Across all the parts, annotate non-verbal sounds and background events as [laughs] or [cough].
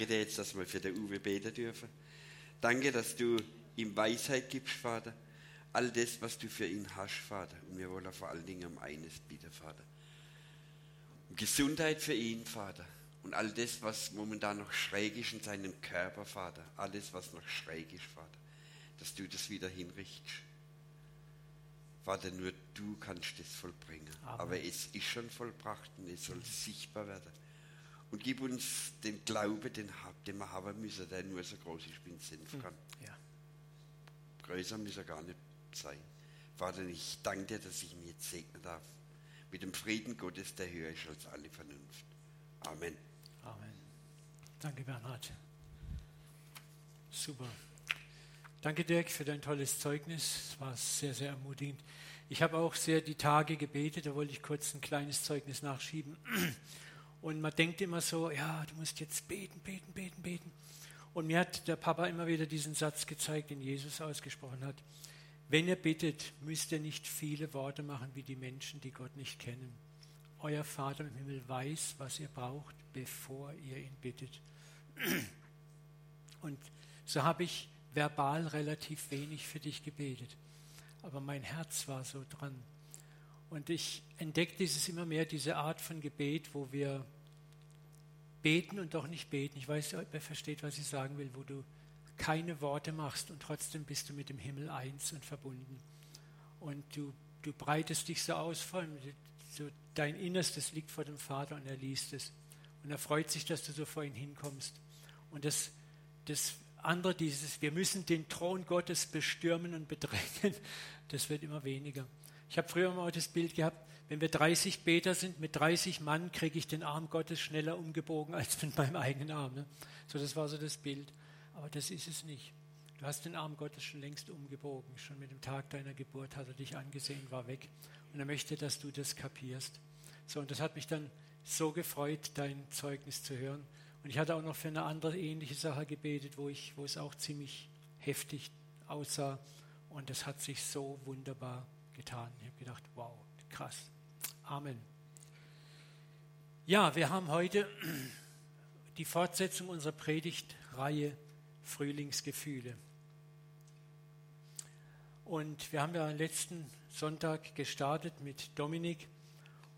danke dir jetzt, dass wir für den Uwe beten dürfen. Danke, dass du ihm Weisheit gibst, Vater. All das, was du für ihn hast, Vater. Und wir wollen vor allen Dingen um eines bitten, Vater. Um Gesundheit für ihn, Vater. Und all das, was momentan noch schräg ist in seinem Körper, Vater. Alles, was noch schräg ist, Vater. Dass du das wieder hinrichtest. Vater, nur du kannst das vollbringen. Amen. Aber es ist schon vollbracht und es soll sichtbar werden. Und gib uns den Glauben, den, den wir haben müssen, der nur so groß ist wie ein Senf hm, kann. Ja. Größer muss er gar nicht sein. Vater, ich danke dir, dass ich mich jetzt segnen darf. Mit dem Frieden Gottes, der höher ist als alle Vernunft. Amen. Amen. Danke, Bernhard. Super. Danke, Dirk, für dein tolles Zeugnis. Es war sehr, sehr ermutigend. Ich habe auch sehr die Tage gebetet, da wollte ich kurz ein kleines Zeugnis nachschieben. Und man denkt immer so, ja, du musst jetzt beten, beten, beten, beten. Und mir hat der Papa immer wieder diesen Satz gezeigt, den Jesus ausgesprochen hat. Wenn ihr bittet, müsst ihr nicht viele Worte machen wie die Menschen, die Gott nicht kennen. Euer Vater im Himmel weiß, was ihr braucht, bevor ihr ihn bittet. Und so habe ich verbal relativ wenig für dich gebetet. Aber mein Herz war so dran. Und ich entdecke dieses immer mehr, diese Art von Gebet, wo wir beten und doch nicht beten. Ich weiß, wer versteht, was ich sagen will, wo du keine Worte machst und trotzdem bist du mit dem Himmel eins und verbunden. Und du, du breitest dich so aus, vor allem so dein Innerstes liegt vor dem Vater und er liest es. Und er freut sich, dass du so vor ihn hinkommst. Und das, das andere, dieses, wir müssen den Thron Gottes bestürmen und bedrängen, [laughs] das wird immer weniger. Ich habe früher mal das Bild gehabt, wenn wir 30 Beter sind, mit 30 Mann kriege ich den Arm Gottes schneller umgebogen als mit meinem eigenen Arm. Ne? So, das war so das Bild. Aber das ist es nicht. Du hast den Arm Gottes schon längst umgebogen. Schon mit dem Tag deiner Geburt hat er dich angesehen, war weg. Und er möchte, dass du das kapierst. So, und das hat mich dann so gefreut, dein Zeugnis zu hören. Und ich hatte auch noch für eine andere ähnliche Sache gebetet, wo, ich, wo es auch ziemlich heftig aussah. Und das hat sich so wunderbar getan. Ich habe gedacht, wow, krass. Amen. Ja, wir haben heute [clears throat] die Fortsetzung unserer Predigtreihe Frühlingsgefühle. Und wir haben ja letzten Sonntag gestartet mit Dominik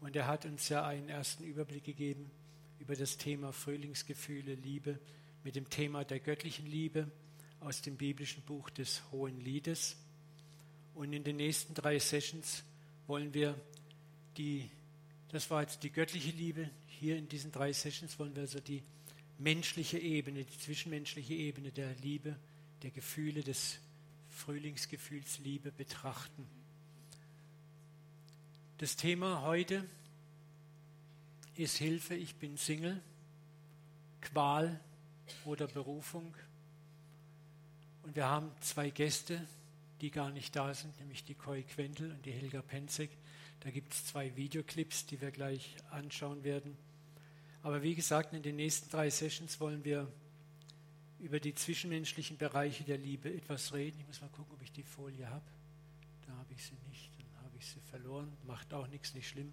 und er hat uns ja einen ersten Überblick gegeben über das Thema Frühlingsgefühle, Liebe, mit dem Thema der göttlichen Liebe aus dem biblischen Buch des Hohen Liedes. Und in den nächsten drei Sessions wollen wir die, das war jetzt die göttliche Liebe, hier in diesen drei Sessions wollen wir also die menschliche Ebene, die zwischenmenschliche Ebene der Liebe, der Gefühle, des Frühlingsgefühls Liebe betrachten. Das Thema heute ist Hilfe, ich bin Single, Qual oder Berufung. Und wir haben zwei Gäste, die gar nicht da sind, nämlich die Koi Quentel und die Helga Penzig. Da gibt es zwei Videoclips, die wir gleich anschauen werden. Aber wie gesagt, in den nächsten drei Sessions wollen wir über die zwischenmenschlichen Bereiche der Liebe etwas reden. Ich muss mal gucken, ob ich die Folie habe. Da habe ich sie nicht, dann habe ich sie verloren. Macht auch nichts, nicht schlimm.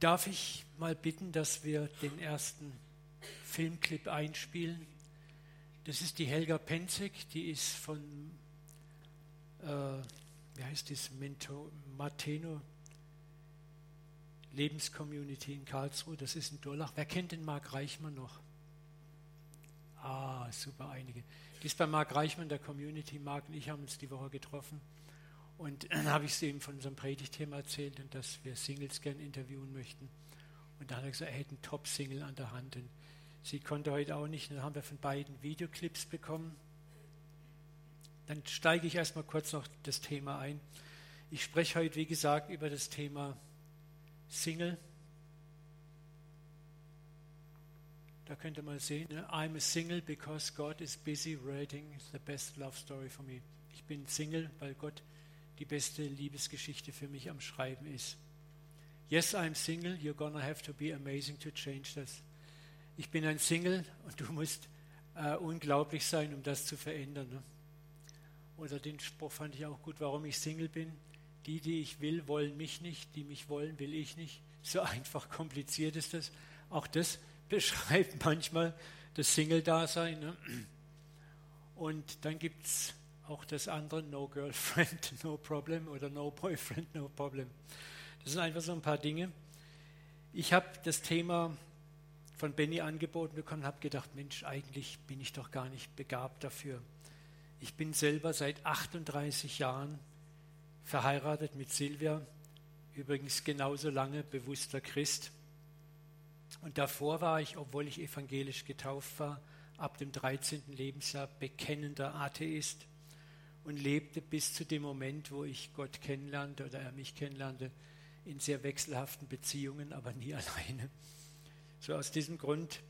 Darf ich mal bitten, dass wir den ersten Filmclip einspielen? Das ist die Helga Penzig, die ist von, äh, wie heißt das, Mento, Marteno Lebenscommunity in Karlsruhe, das ist in Durlach. Wer kennt den Marc Reichmann noch? Ah, super, einige. Die ist bei Marc Reichmann der Community. Marc und ich haben uns die Woche getroffen. Und [clears throat] dann habe ich sie ihm von unserem Predigtthema erzählt und dass wir Singles gern interviewen möchten. Und dann hat er gesagt, er hätte einen Top-Single an der Hand. Und sie konnte heute auch nicht. Dann haben wir von beiden Videoclips bekommen. Dann steige ich erstmal kurz noch das Thema ein. Ich spreche heute, wie gesagt, über das Thema Single. Da könnt ihr mal sehen, ne? I'm a single because God is busy writing the best love story for me. Ich bin Single, weil Gott die beste Liebesgeschichte für mich am Schreiben ist. Yes, I'm single, you're gonna have to be amazing to change this. Ich bin ein Single und du musst äh, unglaublich sein, um das zu verändern. Ne? Oder den Spruch fand ich auch gut, warum ich Single bin. Die, die ich will, wollen mich nicht. Die mich wollen, will ich nicht. So [laughs] einfach kompliziert ist das. Auch das [laughs] beschreibt manchmal das Single-Dasein. Ne? Und dann gibt es auch das andere, No Girlfriend, [laughs] No Problem oder No Boyfriend, No Problem. Das sind einfach so ein paar Dinge. Ich habe das Thema von Benny angeboten bekommen und habe gedacht, Mensch, eigentlich bin ich doch gar nicht begabt dafür. Ich bin selber seit 38 Jahren verheiratet mit Silvia, übrigens genauso lange bewusster Christ. Und davor war ich, obwohl ich evangelisch getauft war, ab dem 13. Lebensjahr bekennender Atheist und lebte bis zu dem Moment, wo ich Gott kennenlernte oder er mich kennenlernte, in sehr wechselhaften Beziehungen, aber nie [laughs] alleine. So aus diesem Grund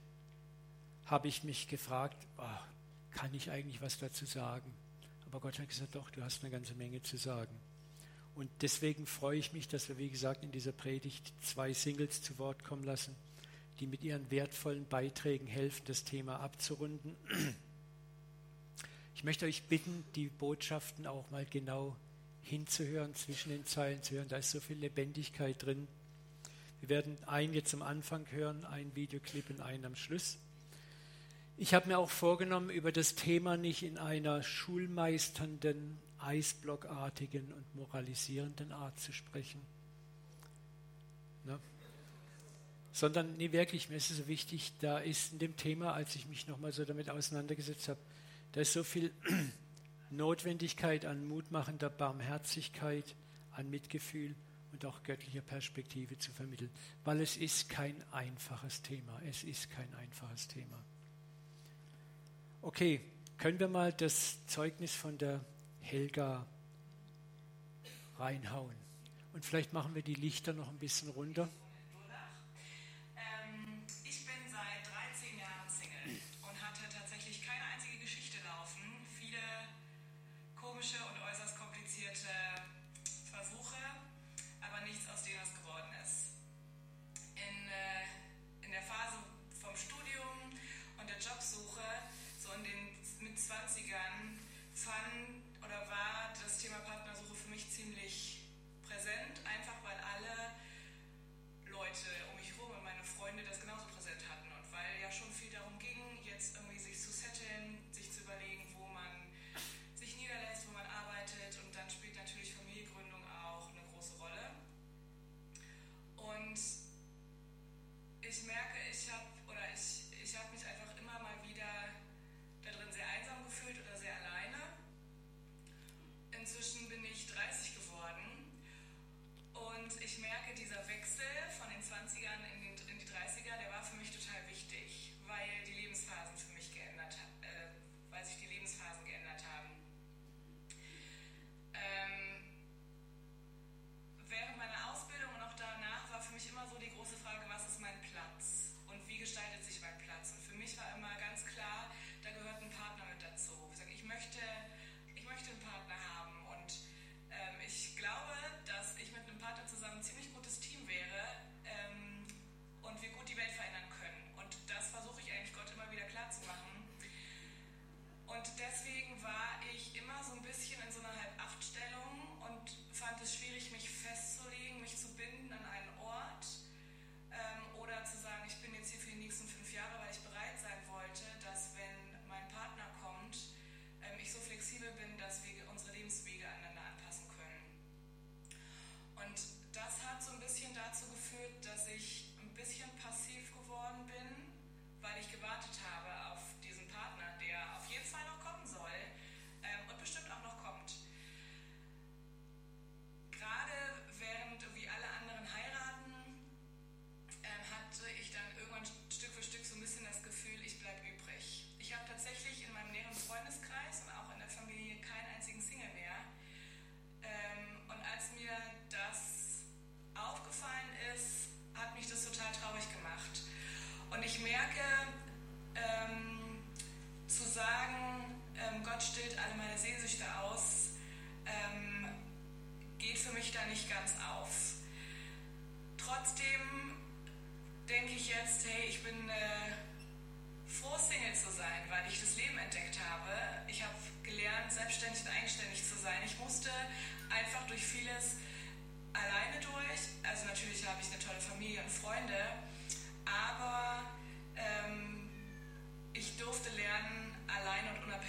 habe ich mich gefragt, oh, kann ich eigentlich was dazu sagen? Aber Gott hat gesagt, doch, du hast eine ganze Menge zu sagen. Und deswegen freue ich mich, dass wir, wie gesagt, in dieser Predigt zwei Singles zu Wort kommen lassen, die mit ihren wertvollen Beiträgen helfen, das Thema abzurunden. Ich möchte euch bitten, die Botschaften auch mal genau hinzuhören, zwischen den Zeilen zu hören. Da ist so viel Lebendigkeit drin. Wir werden einen jetzt am Anfang hören, einen Videoclip und einen am Schluss. Ich habe mir auch vorgenommen, über das Thema nicht in einer schulmeisternden, eisblockartigen und moralisierenden Art zu sprechen. Ne? Sondern nee, wirklich, mir ist es so wichtig, da ist in dem Thema, als ich mich nochmal so damit auseinandergesetzt habe, da ist so viel [clears throat] Notwendigkeit an mutmachender Barmherzigkeit, an Mitgefühl und auch göttlicher Perspektive zu vermitteln, weil es ist kein einfaches Thema. Es ist kein einfaches Thema. Okay, können wir mal das Zeugnis von der Helga reinhauen? Und vielleicht machen wir die Lichter noch ein bisschen runter.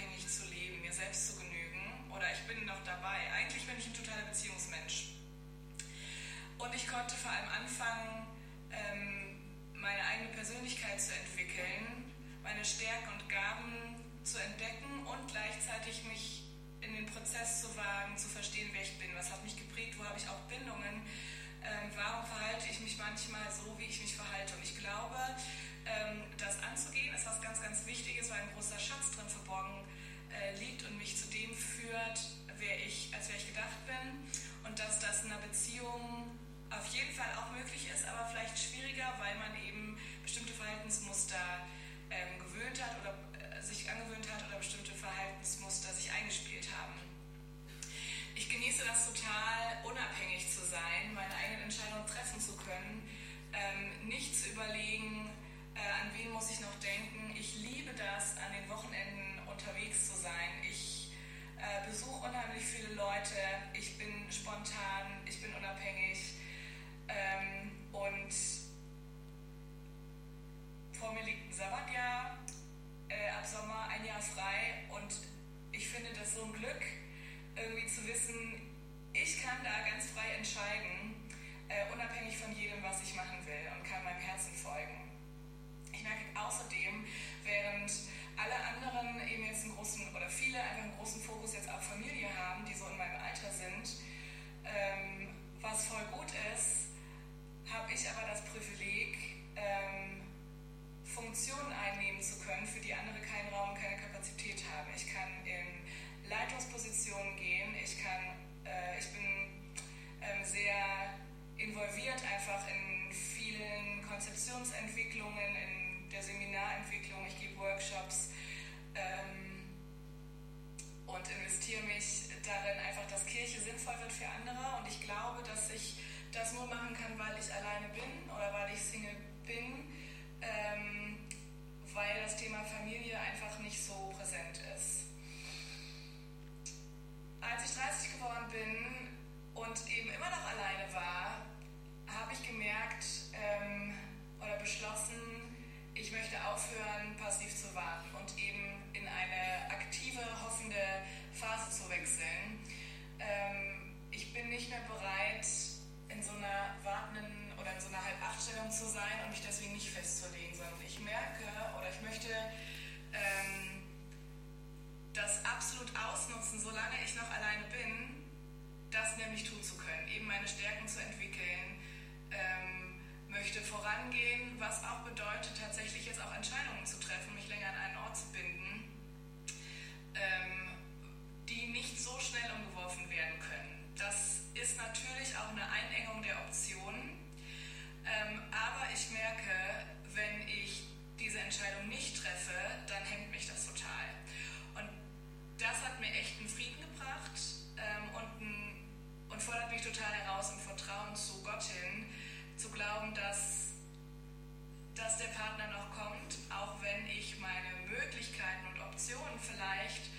Unabhängig zu leben, mir selbst zu genügen. Oder ich bin noch dabei. Eigentlich bin ich ein totaler Beziehungsmensch. Und ich konnte vor allem anfangen, ähm, meine eigene Persönlichkeit zu entwickeln, meine Stärken und Gaben zu entdecken und gleichzeitig mich in den Prozess zu wagen, zu verstehen, wer ich bin, was hat mich geprägt, wo habe ich auch Bindungen, ähm, warum verhalte ich mich manchmal so, wie ich mich verhalte. Und ich glaube, ähm, das anzugehen ist was ganz, ganz Wichtiges, weil ein großer Schatz drin verborgen äh, liegt und mich zu dem führt, wer ich, als wer ich gedacht bin. Und dass das in einer Beziehung auf jeden Fall auch möglich ist, aber vielleicht schwieriger, weil man eben bestimmte Verhaltensmuster ähm, gewöhnt hat oder äh, sich angewöhnt hat oder bestimmte Verhaltensmuster sich eingespielt haben. Ich genieße das total, unabhängig zu sein, meine eigenen Entscheidungen treffen zu können, ähm, nicht zu überlegen, äh, an wen muss ich noch denken. Ich liebe das, an den Wochenenden unterwegs zu sein. Ich äh, besuche unheimlich viele Leute. Ich bin spontan, ich bin unabhängig. Ähm, und vor mir liegt ein Sabbatjahr, äh, ab Sommer ein Jahr frei. Und ich finde das so ein Glück, irgendwie zu wissen, ich kann da ganz frei entscheiden, äh, unabhängig von jedem, was ich machen will und kann meinem Herzen folgen. Ich merke außerdem, während alle anderen eben jetzt einen großen oder viele einfach einen großen Fokus jetzt auf Familie haben, die so in meinem Alter sind, ähm, was voll gut ist, habe ich aber das Privileg, ähm, Funktionen einnehmen zu können, für die andere keinen Raum, keine Kapazität haben. Ich kann in Leitungspositionen gehen, ich, kann, äh, ich bin ähm, sehr involviert einfach in vielen Konzeptionsentwicklungen, in der Seminarentwicklung, ich gebe Workshops und investiere mich darin, einfach, dass Kirche sinnvoll wird für andere. Und ich glaube, dass ich das nur machen kann, weil ich alleine bin oder weil ich Single bin, ähm, weil das Thema Familie einfach nicht so präsent ist. Als ich 30 geworden bin und eben immer noch alleine war, habe ich gemerkt ähm, oder beschlossen, ich möchte aufhören, passiv zu warten und eben in eine aktive, hoffende Phase zu wechseln. Ähm, ich bin nicht mehr bereit, in so einer wartenden oder in so einer Halbachtstellung zu sein und mich deswegen nicht festzulegen, sondern ich merke oder ich möchte ähm, das absolut ausnutzen, solange ich noch alleine bin, das nämlich tun zu können, eben meine Stärken zu entwickeln, ähm, möchte vorangehen, was auch bedeutet, tatsächlich jetzt auch Entscheidungen zu treffen, mich länger an einen Ort zu binden, ähm, die nicht so schnell umgeworfen werden können. Das ist natürlich auch eine Einengung der Optionen, ähm, aber ich merke, wenn ich diese Entscheidung nicht treffe, dann hemmt mich das total. Und das hat mir echt einen Frieden gebracht ähm, und, ein, und fordert mich total heraus im Vertrauen zu Gott hin, zu glauben, dass, dass der Partner noch kommt, auch wenn ich meine Möglichkeiten und Optionen vielleicht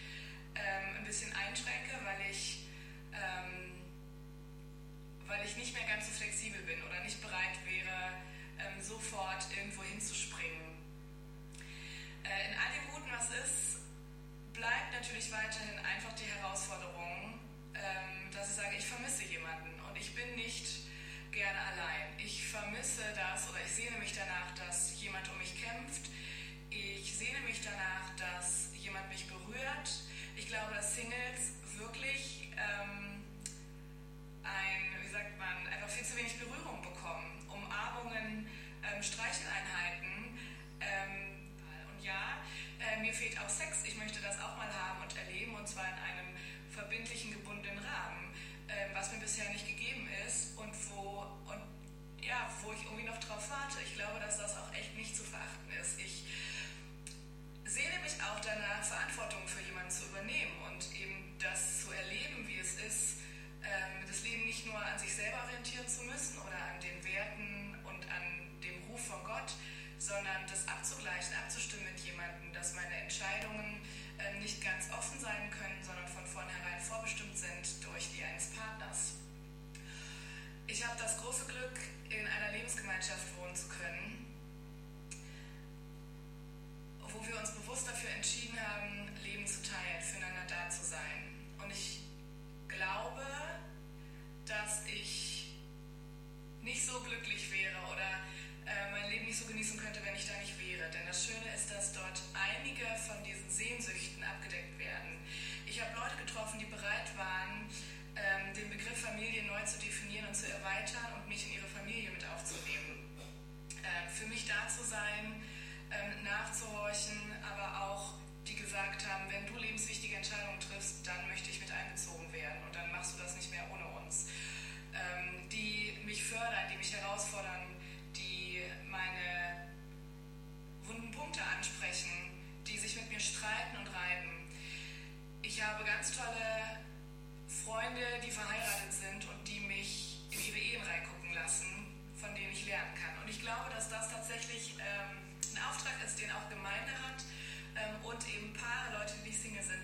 ähm, ein bisschen einschränke, weil ich, ähm, weil ich nicht mehr ganz so flexibel bin oder nicht bereit wäre, ähm, sofort irgendwo hinzuspringen. Äh, in all dem Guten, was ist, bleibt natürlich weiterhin einfach die Herausforderung, ähm, dass ich sage, ich vermisse jemanden und ich bin nicht gerne allein. Ich vermisse das oder ich sehne mich danach, dass jemand um mich kämpft. Ich sehne mich danach, dass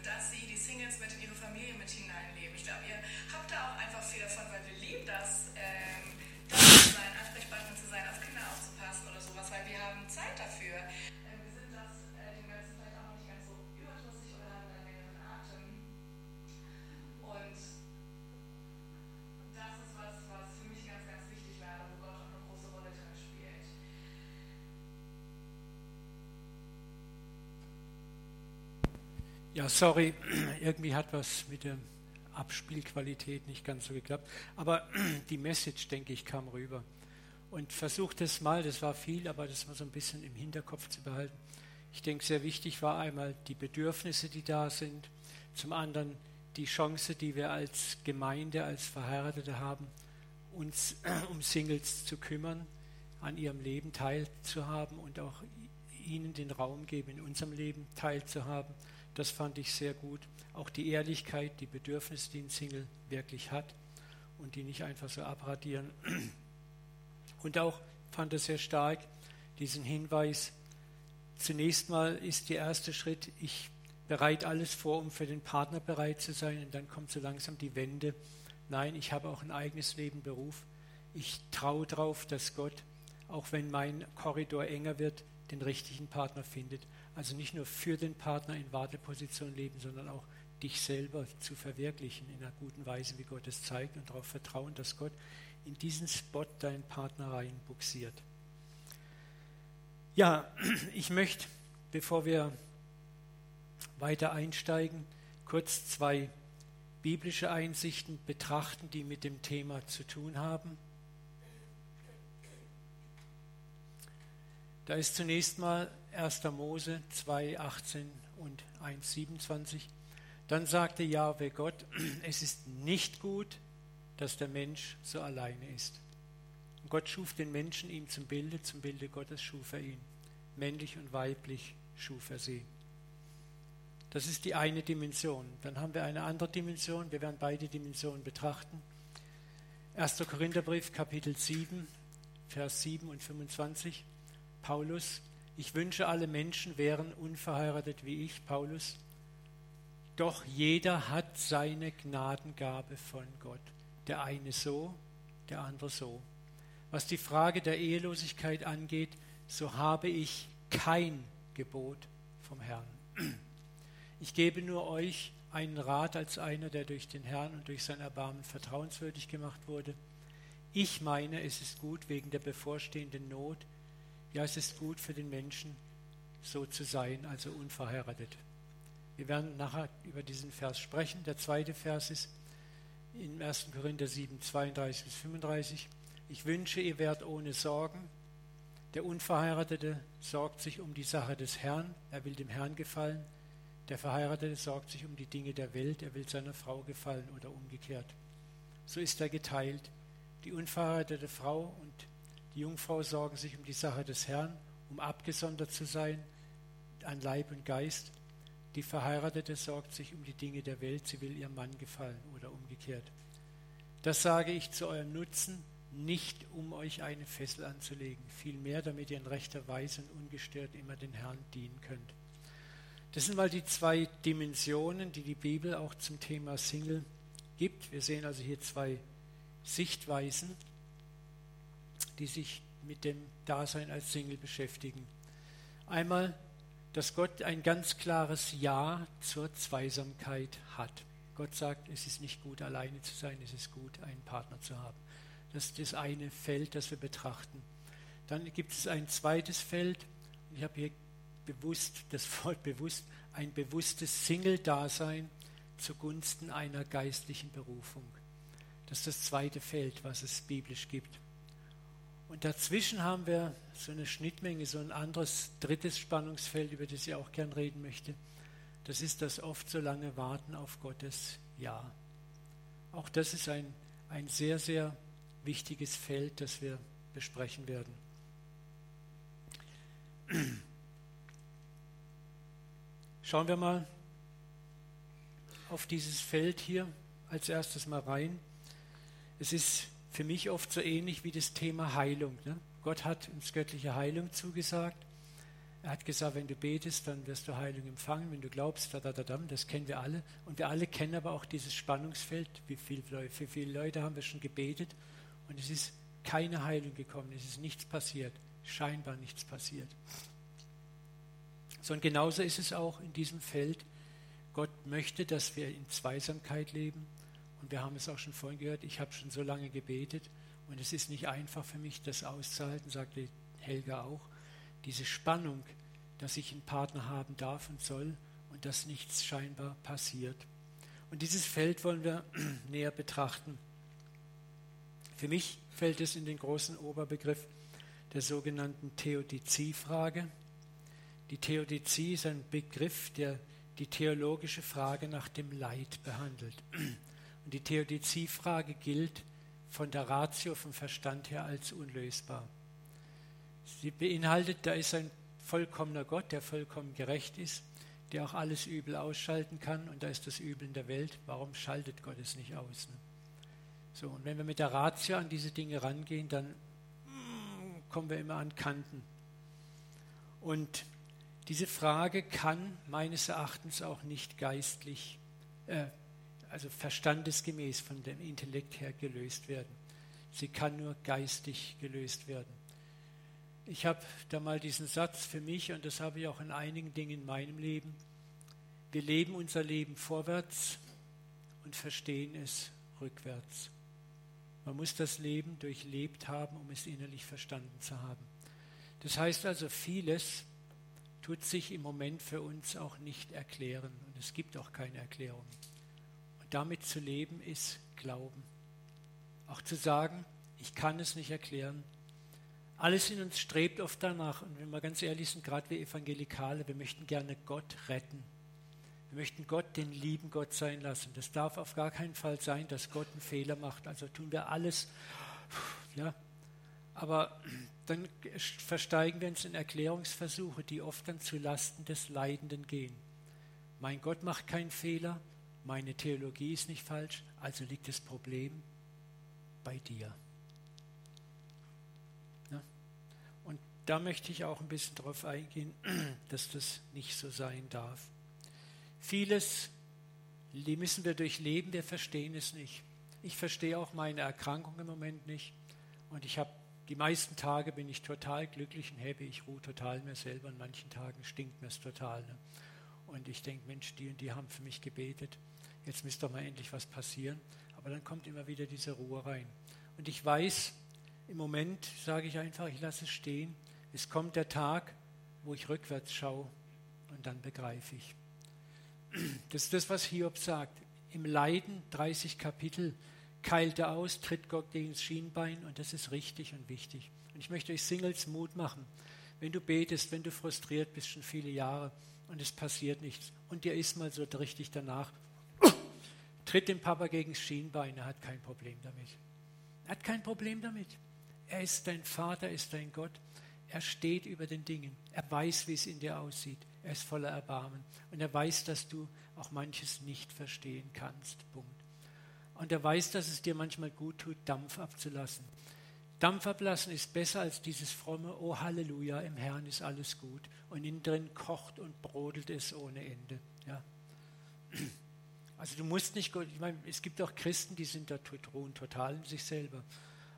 dass sie die Singles mit in ihre Familie mit hineinleben. Ich glaube, ihr habt da auch einfach viel davon, weil wir lieben das, Ja, sorry, [clears throat] irgendwie hat was mit der Abspielqualität nicht ganz so geklappt. Aber [clears throat] die Message, denke ich, kam rüber. Und versucht es mal, das war viel, aber das war so ein bisschen im Hinterkopf zu behalten. Ich denke, sehr wichtig war einmal die Bedürfnisse, die da sind. Zum anderen die Chance, die wir als Gemeinde, als Verheiratete haben, uns [clears throat] um Singles zu kümmern, an ihrem Leben teilzuhaben und auch ihnen den Raum geben, in unserem Leben teilzuhaben. Das fand ich sehr gut. Auch die Ehrlichkeit, die Bedürfnisse, die ein Single wirklich hat und die nicht einfach so abradieren. Und auch fand es sehr stark diesen Hinweis, zunächst mal ist der erste Schritt, ich bereite alles vor, um für den Partner bereit zu sein und dann kommt so langsam die Wende. Nein, ich habe auch ein eigenes Leben, Beruf. Ich traue darauf, dass Gott, auch wenn mein Korridor enger wird, den richtigen Partner findet. Also nicht nur für den Partner in Warteposition leben, sondern auch dich selber zu verwirklichen in einer guten Weise, wie Gott es zeigt und darauf vertrauen, dass Gott in diesen Spot deinen Partner reinbuxiert. Ja, [clears throat] ich möchte, bevor wir weiter einsteigen, kurz zwei biblische Einsichten betrachten, die mit dem Thema zu tun haben. Da ist zunächst mal 1. Mose 2, 18 und 1, 27. Dann sagte Jahwe Gott, [clears throat] es ist nicht gut, dass der Mensch so alleine ist. Und Gott schuf den Menschen ihm zum Bilde, zum Bilde Gottes schuf er ihn. Männlich und weiblich schuf er sie. Das ist die eine Dimension. Dann haben wir eine andere Dimension. Wir werden beide Dimensionen betrachten. 1. Korintherbrief, Kapitel 7, Vers 7 und 25. Paulus, ich wünsche, alle Menschen wären unverheiratet wie ich, Paulus. Doch jeder hat seine Gnadengabe von Gott. Der eine so, der andere so. Was die Frage der Ehelosigkeit angeht, so habe ich kein Gebot vom Herrn. Ich gebe nur euch einen Rat als einer, der durch den Herrn und durch sein Erbarmen vertrauenswürdig gemacht wurde. Ich meine, es ist gut wegen der bevorstehenden Not, ja, es ist gut für den Menschen, so zu sein, also unverheiratet. Wir werden nachher über diesen Vers sprechen. Der zweite Vers ist in 1. Korinther 7, 32 bis 35. Ich wünsche, ihr werdet ohne Sorgen. Der Unverheiratete sorgt sich um die Sache des Herrn, er will dem Herrn gefallen. Der Verheiratete sorgt sich um die Dinge der Welt, er will seiner Frau gefallen oder umgekehrt. So ist er geteilt. Die unverheiratete Frau und die Jungfrau sorgen sich um die Sache des Herrn, um abgesondert zu sein an Leib und Geist. Die Verheiratete sorgt sich um die Dinge der Welt, sie will ihrem Mann gefallen oder umgekehrt. Das sage ich zu eurem Nutzen, nicht um euch eine Fessel anzulegen, vielmehr damit ihr in rechter Weise und ungestört immer den Herrn dienen könnt. Das sind mal die zwei Dimensionen, die die Bibel auch zum Thema Single gibt. Wir sehen also hier zwei Sichtweisen die sich mit dem Dasein als Single beschäftigen. Einmal dass Gott ein ganz klares Ja zur Zweisamkeit hat. Gott sagt, es ist nicht gut, alleine zu sein, es ist gut, einen Partner zu haben. Das ist das eine Feld, das wir betrachten. Dann gibt es ein zweites Feld, ich habe hier bewusst, das Wort bewusst, ein bewusstes Single-Dasein zugunsten einer geistlichen Berufung. Das ist das zweite Feld, was es biblisch gibt. Und dazwischen haben wir so eine Schnittmenge, so ein anderes drittes Spannungsfeld, über das ich auch gern reden möchte. Das ist das oft so lange Warten auf Gottes Ja. Auch das ist ein, ein sehr, sehr wichtiges Feld, das wir besprechen werden. Schauen wir mal auf dieses Feld hier als erstes mal rein. Es ist für mich oft so ähnlich wie das Thema Heilung. Ne? Gott hat uns göttliche Heilung zugesagt. Er hat gesagt, wenn du betest, dann wirst du Heilung empfangen. Wenn du glaubst, da, da, da, das kennen wir alle. Und wir alle kennen aber auch dieses Spannungsfeld. Wie viel, für viele Leute haben wir schon gebetet und es ist keine Heilung gekommen. Es ist nichts passiert. Scheinbar nichts passiert. So und genauso ist es auch in diesem Feld. Gott möchte, dass wir in Zweisamkeit leben. Und wir haben es auch schon vorhin gehört, ich habe schon so lange gebetet und es ist nicht einfach für mich, das auszuhalten, sagte Helga auch. Diese Spannung, dass ich einen Partner haben darf und soll und dass nichts scheinbar passiert. Und dieses Feld wollen wir [clears throat] näher betrachten. Für mich fällt es in den großen Oberbegriff der sogenannten Theodizie-Frage. Die Theodizie ist ein Begriff, der die theologische Frage nach dem Leid behandelt. [clears throat] Und die Theodizie-Frage gilt von der Ratio, vom Verstand her, als unlösbar. Sie beinhaltet, da ist ein vollkommener Gott, der vollkommen gerecht ist, der auch alles Übel ausschalten kann und da ist das Übel in der Welt. Warum schaltet Gott es nicht aus? Ne? So, und wenn wir mit der Ratio an diese Dinge rangehen, dann mm, kommen wir immer an Kanten. Und diese Frage kann meines Erachtens auch nicht geistlich, äh, also verstandesgemäß von dem Intellekt her gelöst werden. Sie kann nur geistig gelöst werden. Ich habe da mal diesen Satz für mich und das habe ich auch in einigen Dingen in meinem Leben. Wir leben unser Leben vorwärts und verstehen es rückwärts. Man muss das Leben durchlebt haben, um es innerlich verstanden zu haben. Das heißt also, vieles tut sich im Moment für uns auch nicht erklären und es gibt auch keine Erklärung. Damit zu leben ist Glauben. Auch zu sagen, ich kann es nicht erklären. Alles in uns strebt oft danach und wenn wir ganz ehrlich sind, gerade wir Evangelikale, wir möchten gerne Gott retten. Wir möchten Gott den lieben Gott sein lassen. Das darf auf gar keinen Fall sein, dass Gott einen Fehler macht. Also tun wir alles, ja, aber dann versteigen wir uns in Erklärungsversuche, die oft dann zu Lasten des Leidenden gehen. Mein Gott macht keinen Fehler, meine Theologie ist nicht falsch, also liegt das Problem bei dir. Ja? Und da möchte ich auch ein bisschen darauf eingehen, [clears throat] dass das nicht so sein darf. Vieles müssen wir durchleben, wir verstehen es nicht. Ich verstehe auch meine Erkrankung im Moment nicht und ich habe die meisten Tage bin ich total glücklich und happy. Ich ruhe total mir selber. An manchen Tagen stinkt mir es total. Ne? Und ich denke, Mensch, die und die haben für mich gebetet. Jetzt müsste doch mal endlich was passieren. Aber dann kommt immer wieder diese Ruhe rein. Und ich weiß, im Moment sage ich einfach, ich lasse es stehen. Es kommt der Tag, wo ich rückwärts schaue und dann begreife ich. Das ist das, was Hiob sagt. Im Leiden, 30 Kapitel, keilt er aus, tritt Gott gegen das Schienbein und das ist richtig und wichtig. Und ich möchte euch Singles Mut machen. Wenn du betest, wenn du frustriert bist, schon viele Jahre und es passiert nichts und dir ist mal so richtig danach, tritt dem Papa gegen das Schienbein, er hat kein Problem damit. Er hat kein Problem damit. Er ist dein Vater, er ist dein Gott. Er steht über den Dingen. Er weiß, wie es in dir aussieht. Er ist voller Erbarmen. Und er weiß, dass du auch manches nicht verstehen kannst. Punkt. Und er weiß, dass es dir manchmal gut tut, Dampf abzulassen. Dampf ablassen ist besser als dieses fromme, oh Halleluja, im Herrn ist alles gut. Und innen drin kocht und brodelt es ohne Ende. Ja. Also du musst nicht, ich meine, es gibt auch Christen, die sind da ruhen total in sich selber.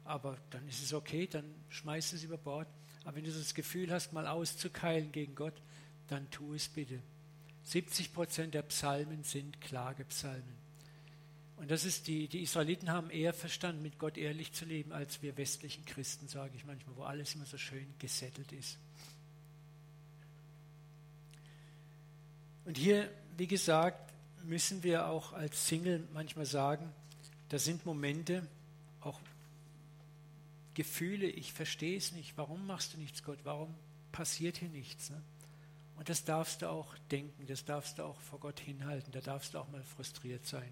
Aber dann ist es okay, dann schmeißt es über Bord. Aber wenn du das Gefühl hast, mal auszukeilen gegen Gott, dann tu es bitte. 70 Prozent der Psalmen sind Klagepsalmen. Und das ist die, die Israeliten haben eher verstanden, mit Gott ehrlich zu leben, als wir westlichen Christen, sage ich manchmal, wo alles immer so schön gesettelt ist. Und hier, wie gesagt, müssen wir auch als Single manchmal sagen, da sind Momente, auch Gefühle, ich verstehe es nicht, warum machst du nichts, Gott, warum passiert hier nichts? Ne? Und das darfst du auch denken, das darfst du auch vor Gott hinhalten, da darfst du auch mal frustriert sein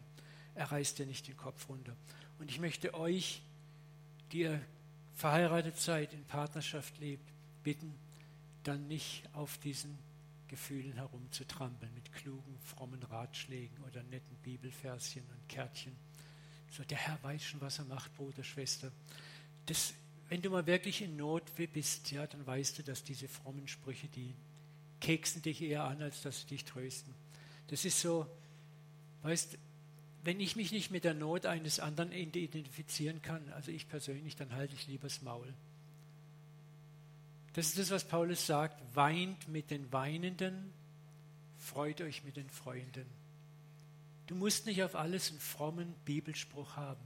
er reißt dir nicht den Kopf runter. Und ich möchte euch, die ihr verheiratet seid, in Partnerschaft lebt, bitten, dann nicht auf diesen Gefühlen herumzutrampeln mit klugen, frommen Ratschlägen oder netten Bibelverschen und Kärtchen. So, der Herr weiß schon, was er macht, Bruder, Schwester. Das, wenn du mal wirklich in Not bist, ja, dann weißt du, dass diese frommen Sprüche, die keksen dich eher an, als dass sie dich trösten. Das ist so, weißt du, wenn ich mich nicht mit der Not eines anderen identifizieren kann, also ich persönlich, dann halte ich lieber das Maul. Das ist das, was Paulus sagt, weint mit den Weinenden, freut euch mit den Freunden. Du musst nicht auf alles einen frommen Bibelspruch haben,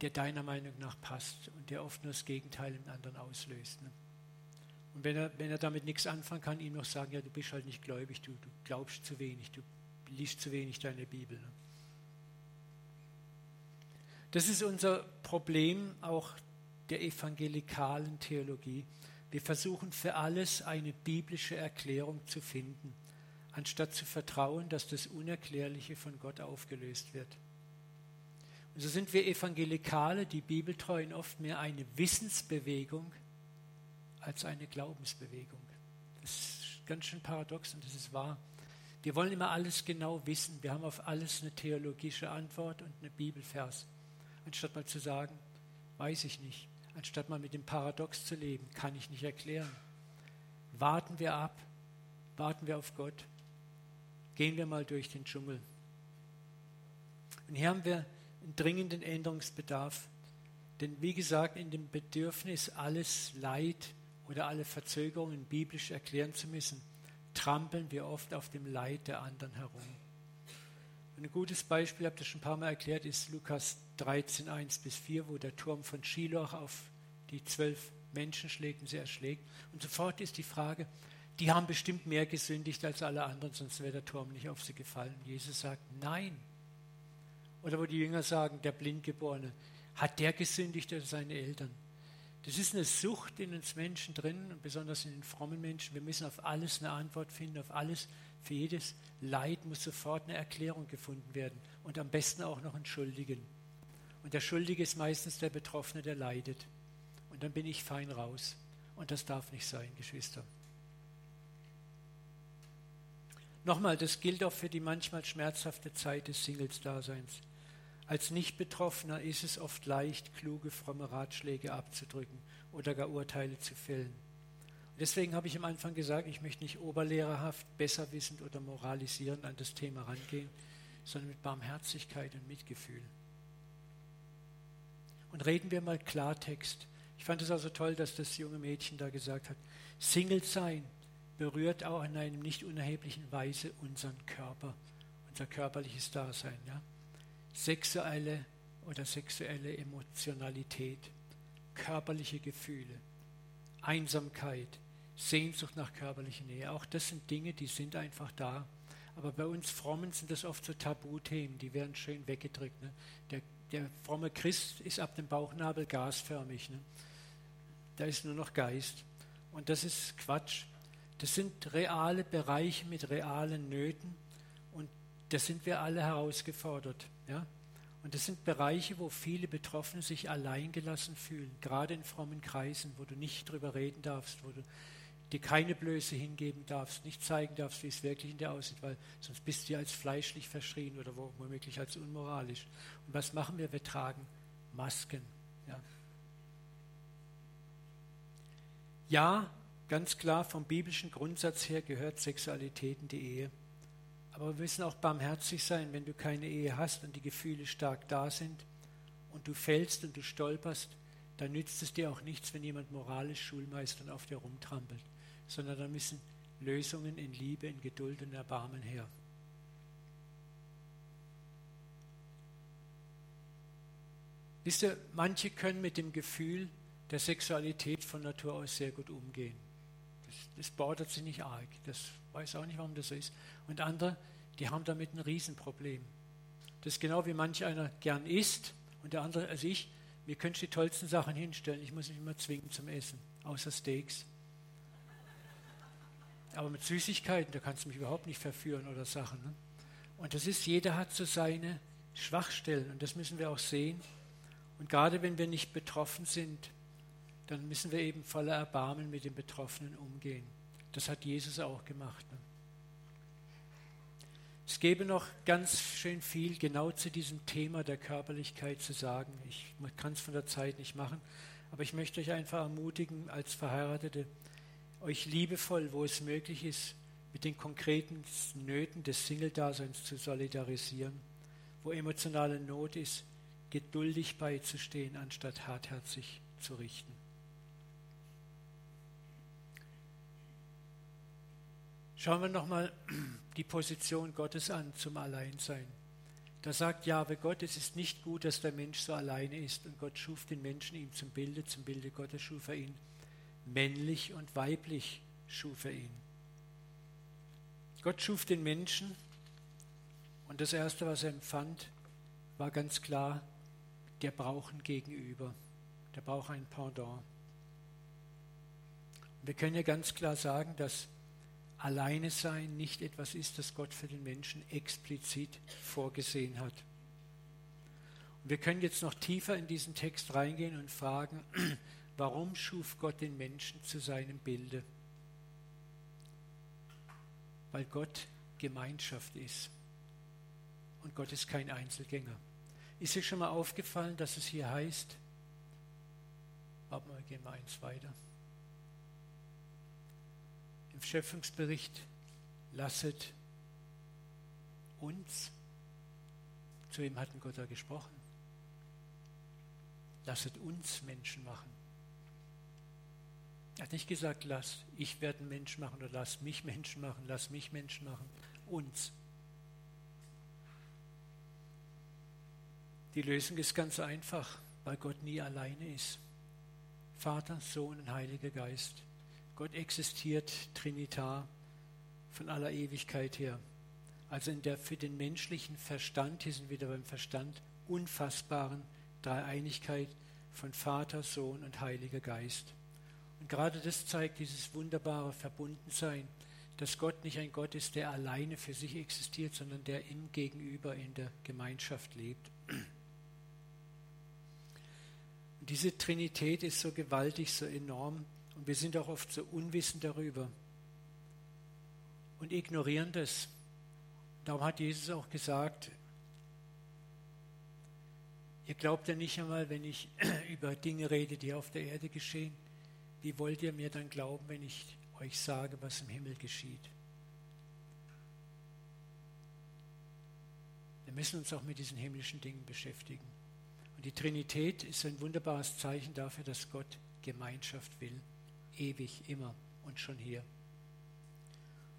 der deiner Meinung nach passt und der oft nur das Gegenteil im anderen auslöst. Ne? Und wenn er, wenn er damit nichts anfangen kann, ihm noch sagen, ja, du bist halt nicht gläubig, du, du glaubst zu wenig, du liest zu wenig deine Bibel. Ne? Das ist unser Problem auch der evangelikalen Theologie. Wir versuchen für alles eine biblische Erklärung zu finden, anstatt zu vertrauen, dass das Unerklärliche von Gott aufgelöst wird. Und so sind wir Evangelikale, die Bibeltreuen, oft mehr eine Wissensbewegung als eine Glaubensbewegung. Das ist ganz schön paradox und das ist wahr. Wir wollen immer alles genau wissen. Wir haben auf alles eine theologische Antwort und eine Bibelvers anstatt mal zu sagen, weiß ich nicht, anstatt mal mit dem Paradox zu leben, kann ich nicht erklären. Warten wir ab, warten wir auf Gott, gehen wir mal durch den Dschungel. Und hier haben wir einen dringenden Änderungsbedarf, denn wie gesagt, in dem Bedürfnis, alles Leid oder alle Verzögerungen biblisch erklären zu müssen, trampeln wir oft auf dem Leid der anderen herum. Ein gutes Beispiel, habt ihr schon ein paar Mal erklärt, ist Lukas 13, 1 bis 4, wo der Turm von Shiloh auf die zwölf Menschen schlägt und sie erschlägt. Und sofort ist die Frage, die haben bestimmt mehr gesündigt als alle anderen, sonst wäre der Turm nicht auf sie gefallen. Jesus sagt, nein. Oder wo die Jünger sagen, der Blindgeborene, hat der gesündigt oder seine Eltern? Das ist eine Sucht in uns Menschen drin, besonders in den frommen Menschen. Wir müssen auf alles eine Antwort finden, auf alles für jedes Leid muss sofort eine Erklärung gefunden werden und am besten auch noch einen Schuldigen. Und der Schuldige ist meistens der Betroffene, der leidet. Und dann bin ich fein raus. Und das darf nicht sein, Geschwister. Nochmal, das gilt auch für die manchmal schmerzhafte Zeit des Singles-Daseins. Als Nicht-Betroffener ist es oft leicht, kluge, fromme Ratschläge abzudrücken oder gar Urteile zu fällen. Deswegen habe ich am Anfang gesagt, ich möchte nicht oberlehrerhaft, besserwissend oder moralisierend an das Thema rangehen, sondern mit Barmherzigkeit und Mitgefühl. Und reden wir mal Klartext. Ich fand es also toll, dass das junge Mädchen da gesagt hat, Single sein berührt auch in einem nicht unerheblichen Weise unseren Körper, unser körperliches Dasein. Ja? Sexuelle oder sexuelle Emotionalität, körperliche Gefühle, Einsamkeit, Sehnsucht nach körperlicher Nähe. Auch das sind Dinge, die sind einfach da. Aber bei uns Frommen sind das oft so Tabuthemen, die werden schön weggedrückt. Ne? Der, der, fromme Christ ist ab dem Bauchnabel gasförmig. Ne? Da ist nur noch Geist. Und das ist Quatsch. Das sind reale Bereiche mit realen Nöten und da sind wir alle herausgefordert. Ja? Und das sind Bereiche, wo viele Betroffene sich alleingelassen fühlen, gerade in frommen Kreisen, wo du nicht drüber reden darfst, wo du dir keine Blöße hingeben darfst, nicht zeigen darfst, wie es wirklich in dir aussieht, weil sonst bist du ja als fleischlich verschrien oder womöglich als unmoralisch. Und was machen wir? Wir tragen Masken. Ja, ja ganz klar, vom biblischen Grundsatz her gehört Sexualität in die Ehe. Aber wir müssen auch barmherzig sein, wenn du keine Ehe hast und die Gefühle stark da sind und du fällst und du stolperst, dann nützt es dir auch nichts, wenn jemand moralisch Schulmeister auf dir rumtrampelt sondern da müssen Lösungen in Liebe, in Geduld und Erbarmen her. Wisst ihr, manche können mit dem Gefühl der Sexualität von Natur aus sehr gut umgehen. Das, das bordert sie nicht arg. Das weiß auch nicht, warum das so ist. Und andere, die haben damit ein Riesenproblem. Das ist genau wie manch einer gern isst und der andere, also ich, mir könntest die tollsten Sachen hinstellen. Ich muss nicht immer zwingen zum Essen, außer Steaks. Aber mit Süßigkeiten, da kannst du mich überhaupt nicht verführen oder Sachen. Ne? Und das ist, jeder hat so seine Schwachstellen und das müssen wir auch sehen. Und gerade wenn wir nicht betroffen sind, dann müssen wir eben voller Erbarmen mit den Betroffenen umgehen. Das hat Jesus auch gemacht. Ne? Es gäbe noch ganz schön viel genau zu diesem Thema der Körperlichkeit zu sagen. Ich kann es von der Zeit nicht machen, aber ich möchte euch einfach ermutigen, als Verheiratete, euch liebevoll, wo es möglich ist, mit den konkreten Nöten des Single-Daseins zu solidarisieren, wo emotionale Not ist, geduldig beizustehen, anstatt hartherzig zu richten. Schauen wir nochmal [clears throat] die Position Gottes an zum Alleinsein. Da sagt Jahwe Gott, es ist nicht gut, dass der Mensch so alleine ist. Und Gott schuf den Menschen ihm zum Bilde, zum Bilde Gottes schuf er ihn. Männlich und weiblich schuf er ihn. Gott schuf den Menschen und das Erste, was er empfand, war ganz klar, der braucht ein Gegenüber, der braucht ein Pendant. Wir können ja ganz klar sagen, dass Alleine sein nicht etwas ist, das Gott für den Menschen explizit vorgesehen hat. Und wir können jetzt noch tiefer in diesen Text reingehen und fragen, [clears throat] warum schuf Gott den Menschen zu seinem Bilde? Weil Gott Gemeinschaft ist. Und Gott ist kein Einzelgänger. Ist dir schon mal aufgefallen, dass es hier heißt, warte mal, gehen wir eins weiter im Schöpfungsbericht, lasset uns, zu ihm hatten Gott da gesprochen, lasset uns Menschen machen. Er hat nicht gesagt, lass ich werde einen Mensch machen oder lass mich Menschen machen, lass mich Menschen machen, uns. Die Lösung ist ganz einfach, weil Gott nie alleine ist. Vater, Sohn und Heiliger Geist. Gott existiert trinitar von aller Ewigkeit her. Also in der für den menschlichen Verstand, hier sind wir wieder beim Verstand, unfassbaren Dreieinigkeit von Vater, Sohn und Heiliger Geist. Und gerade das zeigt dieses wunderbare Verbundensein, dass Gott nicht ein Gott ist, der alleine für sich existiert, sondern der im Gegenüber in der Gemeinschaft lebt. Und diese Trinität ist so gewaltig, so enorm, und wir sind auch oft so unwissend darüber und ignorieren das. Darum hat Jesus auch gesagt, ihr glaubt ja nicht einmal, wenn ich [clears throat] über Dinge rede, die auf der Erde geschehen. Wie wollt ihr mir dann glauben, wenn ich euch sage, was im Himmel geschieht? Wir müssen uns auch mit diesen himmlischen Dingen beschäftigen. Und die Trinität ist ein wunderbares Zeichen dafür, dass Gott Gemeinschaft will ewig, immer und schon hier.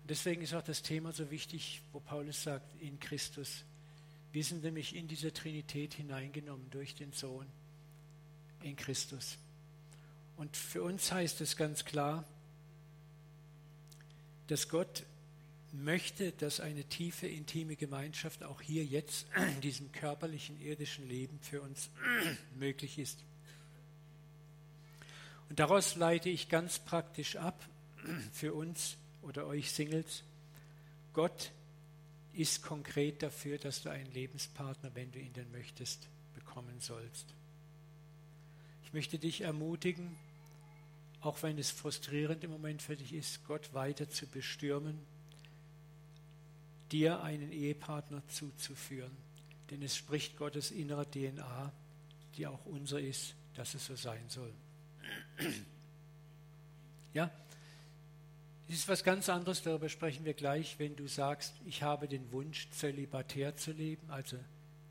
Und deswegen ist auch das Thema so wichtig, wo Paulus sagt, in Christus. Wir sind nämlich in diese Trinität hineingenommen durch den Sohn in Christus. Und für uns heißt es ganz klar, dass Gott möchte, dass eine tiefe, intime Gemeinschaft auch hier jetzt in diesem körperlichen, irdischen Leben für uns [clears throat] möglich ist. Und daraus leite ich ganz praktisch ab [clears throat] für uns oder euch Singles, Gott ist konkret dafür, dass du einen Lebenspartner, wenn du ihn denn möchtest, bekommen sollst. Ich möchte dich ermutigen, auch wenn es frustrierend im Moment für dich ist, Gott weiter zu bestürmen, dir einen Ehepartner zuzuführen. Denn es spricht Gottes innerer DNA, die auch unser ist, dass es so sein soll. Ja, es ist was ganz anderes, darüber sprechen wir gleich, wenn du sagst, ich habe den Wunsch, zölibatär zu leben, also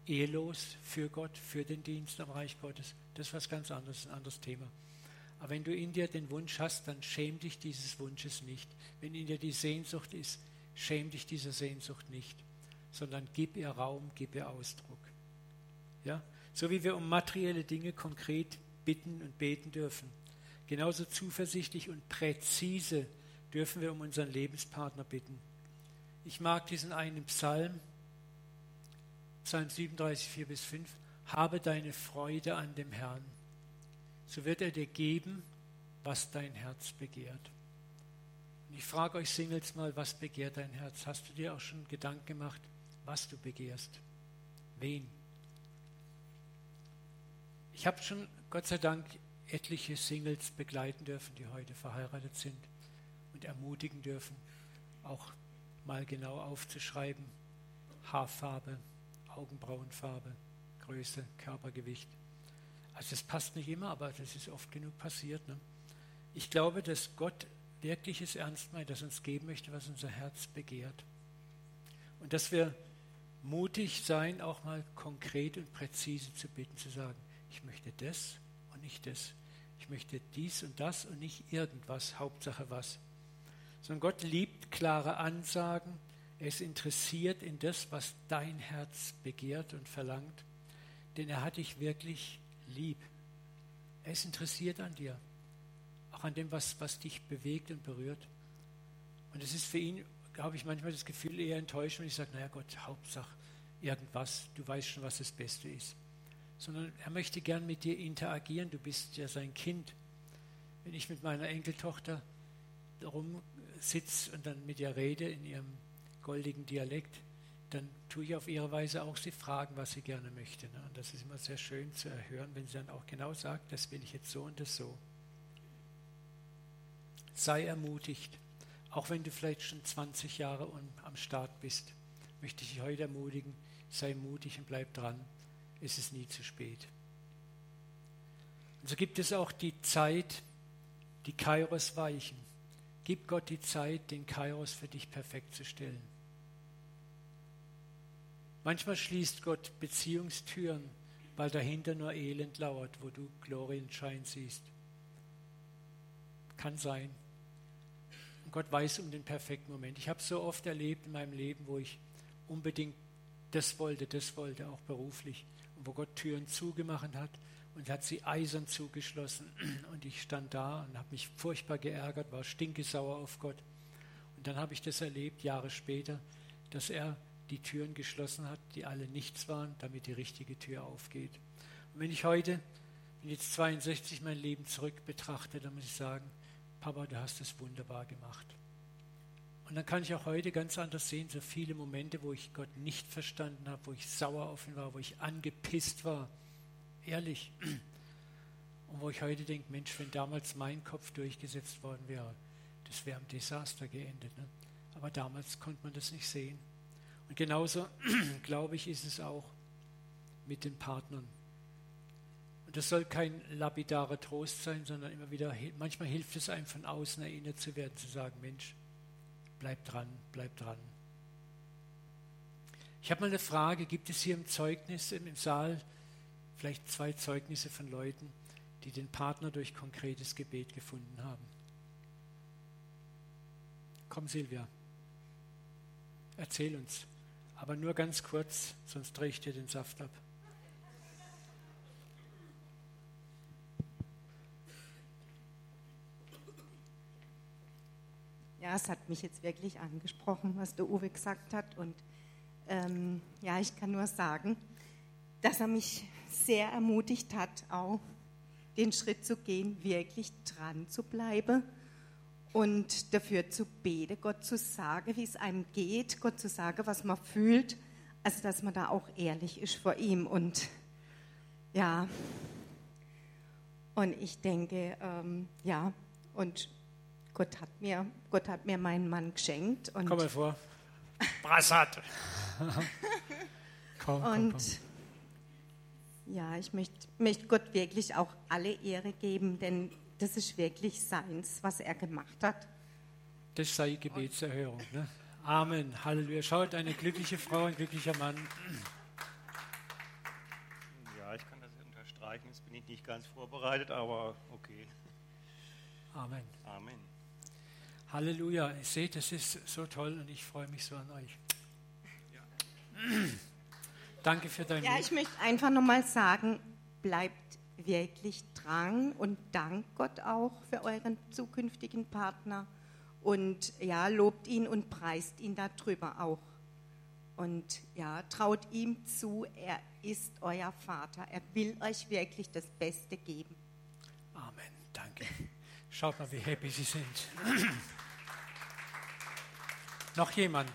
ehelos für Gott, für den Dienst am Reich Gottes. Das ist was ganz anderes, ein anderes Thema. Aber wenn du in dir den Wunsch hast, dann schäm dich dieses Wunsches nicht. Wenn in dir die Sehnsucht ist, schäm dich dieser Sehnsucht nicht, sondern gib ihr Raum, gib ihr Ausdruck. Ja? So wie wir um materielle Dinge konkret bitten und beten dürfen, genauso zuversichtlich und präzise dürfen wir um unseren Lebenspartner bitten. Ich mag diesen einen Psalm, Psalm 37, 4 bis 5. Habe deine Freude an dem Herrn, so wird er dir geben, was dein Herz begehrt. Und ich frage euch Singles mal, was begehrt dein Herz? Hast du dir auch schon Gedanken gemacht, was du begehrst? Wen? Ich habe schon, Gott sei Dank, etliche Singles begleiten dürfen, die heute verheiratet sind und ermutigen dürfen, auch mal genau aufzuschreiben, Haarfarbe, Augenbrauenfarbe, Größe, Körpergewicht. Also das passt nicht immer, aber das ist oft genug passiert. Ne? Ich glaube, dass Gott wirklich es ernst meint, dass uns geben möchte, was unser Herz begehrt. Und dass wir mutig sein, auch mal konkret und präzise zu bitten, zu sagen, ich möchte das und nicht das. Ich möchte dies und das und nicht irgendwas, Hauptsache was. Sondern Gott liebt klare Ansagen, er ist interessiert in das, was dein Herz begehrt und verlangt, denn er hat dich wirklich lieb. Er ist interessiert an dir, auch an dem, was, was dich bewegt und berührt. Und es ist für ihn, habe ich manchmal das Gefühl, eher enttäuscht, wenn ich sage, naja Gott, Hauptsache irgendwas, du weißt schon, was das Beste ist. Sondern er möchte gern mit dir interagieren, du bist ja sein Kind. Wenn ich mit meiner Enkeltochter rumsitze und dann mit ihr rede in ihrem goldigen Dialekt, dann tue ich auf ihre Weise auch sie fragen, was sie gerne möchte. Ne? Und das ist immer sehr schön zu erhören, wenn sie dann auch genau sagt, das will ich jetzt so und das so. Sei ermutigt, auch wenn du vielleicht schon 20 Jahre am Start bist, möchte ich dich heute ermutigen, sei mutig und bleib dran. Es ist nie zu spät. Und so gibt es auch die Zeit, die Kairos weichen. Gib Gott die Zeit, den Kairos für dich perfekt zu stellen. Manchmal schließt Gott Beziehungstüren, weil dahinter nur Elend lauert, wo du Glorienschein siehst. Kann sein. Und Gott weiß um den perfekten Moment. Ich habe so oft erlebt in meinem Leben, wo ich unbedingt das wollte, das wollte, auch beruflich. Und wo Gott Türen zugemacht hat und hat sie eisern zugeschlossen. Und ich stand da und habe mich furchtbar geärgert, war stinkesauer auf Gott. Und dann habe ich das erlebt, Jahre später, dass er die Türen geschlossen hat, die alle nichts waren, damit die richtige Tür aufgeht. Und wenn ich heute, bin jetzt 62, mein Leben zurück betrachte, dann muss ich sagen, Papa, du hast es wunderbar gemacht. Und dann kann ich auch heute ganz anders sehen, so viele Momente, wo ich Gott nicht verstanden habe, wo ich sauer auf ihn war, wo ich angepisst war, ehrlich. Und wo ich heute denke, Mensch, wenn damals mein Kopf durchgesetzt worden wäre, das wäre am Desaster geendet. Ne? Aber damals konnte man das nicht sehen. Genauso, [clears throat] glaube ich, ist es auch mit den Partnern. Und das soll kein lapidarer Trost sein, sondern immer wieder, manchmal hilft es einem von außen erinnert zu werden, zu sagen, Mensch, bleib dran, bleib dran. Ich habe mal eine Frage, gibt es hier im Zeugnis, im Saal, vielleicht zwei Zeugnisse von Leuten, die den Partner durch konkretes Gebet gefunden haben? Komm, Silvia, erzähl uns. Aber nur ganz kurz, sonst drehe ich dir den Saft ab. Ja, es hat mich jetzt wirklich angesprochen, was der Uwe gesagt hat. Und ähm, ja, ich kann nur sagen, dass er mich sehr ermutigt hat, auch den Schritt zu gehen, wirklich dran zu bleiben und dafür zu beten, Gott zu sagen, wie es einem geht, Gott zu sagen, was man fühlt, also dass man da auch ehrlich ist vor ihm und ja, und ich denke, ähm, ja, und Gott hat mir, Gott hat mir meinen Mann geschenkt. Und komm mal vor. Brassat. [laughs] komm, und komm, komm. ja, ich möchte, möchte Gott wirklich auch alle Ehre geben, denn das ist wirklich seins, was er gemacht hat. Das sei Gebetserhörung. Ne? Amen. Halleluja. Schaut, eine glückliche Frau, ein glücklicher Mann. Ja, ich kann das unterstreichen. Jetzt bin ich nicht ganz vorbereitet, aber okay. Amen. Amen. Halleluja. Ihr seht, es ist so toll und ich freue mich so an euch. Danke für dein Ja, ich möchte einfach nochmal sagen, bleibt wirklich dran und dankt Gott auch für euren zukünftigen Partner und ja, lobt ihn und preist ihn darüber auch. Und ja, traut ihm zu, er ist euer Vater. Er will euch wirklich das Beste geben. Amen. Danke. Schaut mal, wie happy Sie sind. Noch jemand?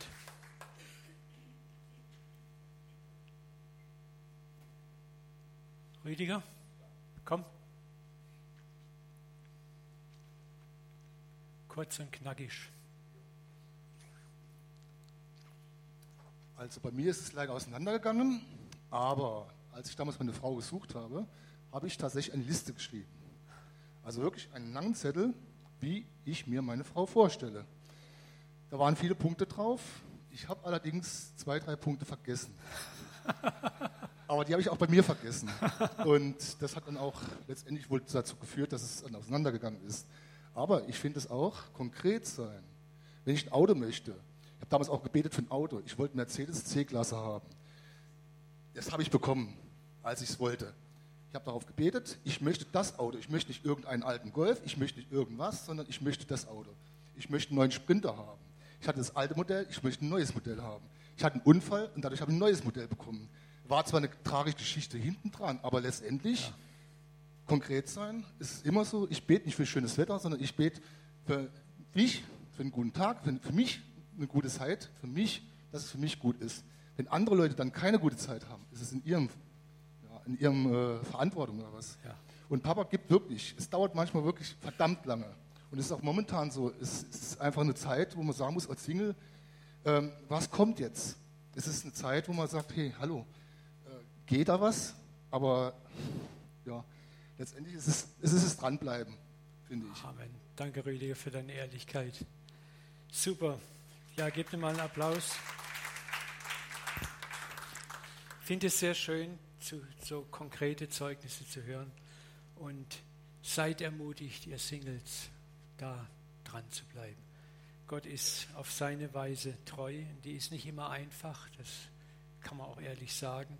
Rüdiger, komm. Kurz und knackig. Also bei mir ist es leider auseinandergegangen, aber als ich damals meine Frau gesucht habe, habe ich tatsächlich eine Liste geschrieben. Also wirklich einen langen Zettel, wie ich mir meine Frau vorstelle. Da waren viele Punkte drauf. Ich habe allerdings zwei, drei Punkte vergessen. [laughs] Aber die habe ich auch bei mir vergessen. Und das hat dann auch letztendlich wohl dazu geführt, dass es dann auseinandergegangen ist. Aber ich finde es auch konkret sein. Wenn ich ein Auto möchte, ich habe damals auch gebetet für ein Auto. Ich wollte Mercedes C-Klasse haben. Das habe ich bekommen, als ich es wollte. Ich habe darauf gebetet, ich möchte das Auto. Ich möchte nicht irgendeinen alten Golf, ich möchte nicht irgendwas, sondern ich möchte das Auto. Ich möchte einen neuen Sprinter haben. Ich hatte das alte Modell, ich möchte ein neues Modell haben. Ich hatte einen Unfall und dadurch habe ich ein neues Modell bekommen. War zwar eine tragische Geschichte hinten dran, aber letztendlich ja. konkret sein ist immer so, ich bete nicht für schönes Wetter, sondern ich bete für mich, für einen guten Tag, für, für mich eine gute Zeit, für mich, dass es für mich gut ist. Wenn andere Leute dann keine gute Zeit haben, ist es in ihrem, ja, in ihrem äh, Verantwortung oder was. Ja. Und Papa gibt wirklich, es dauert manchmal wirklich verdammt lange. Und es ist auch momentan so, es ist einfach eine Zeit, wo man sagen muss als Single, ähm, was kommt jetzt? Es ist eine Zeit, wo man sagt, hey, hallo, geht da was? Aber ja, letztendlich ist es, ist es dranbleiben, finde ich. Amen. Danke, Rüdiger, für deine Ehrlichkeit. Super. Ja, gebt mir mal einen Applaus. Ich finde es sehr schön, zu, so konkrete Zeugnisse zu hören. Und seid ermutigt, ihr Singles, da dran zu bleiben. Gott ist auf seine Weise treu. Die ist nicht immer einfach, das kann man auch ehrlich sagen.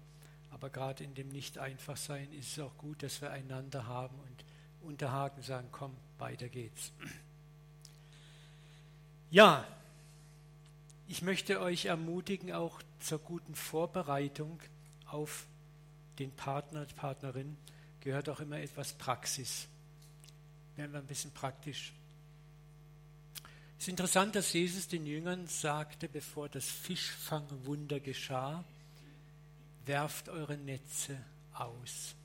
Aber gerade in dem Nicht-Einfach-Sein ist es auch gut, dass wir einander haben und unterhaken sagen, komm, weiter geht's. Ja, ich möchte euch ermutigen, auch zur guten Vorbereitung auf den Partner, die Partnerin, gehört auch immer etwas Praxis. Werden wir ein bisschen praktisch. Es ist interessant, dass Jesus den Jüngern sagte, bevor das Fischfangwunder geschah, werft eure Netze aus.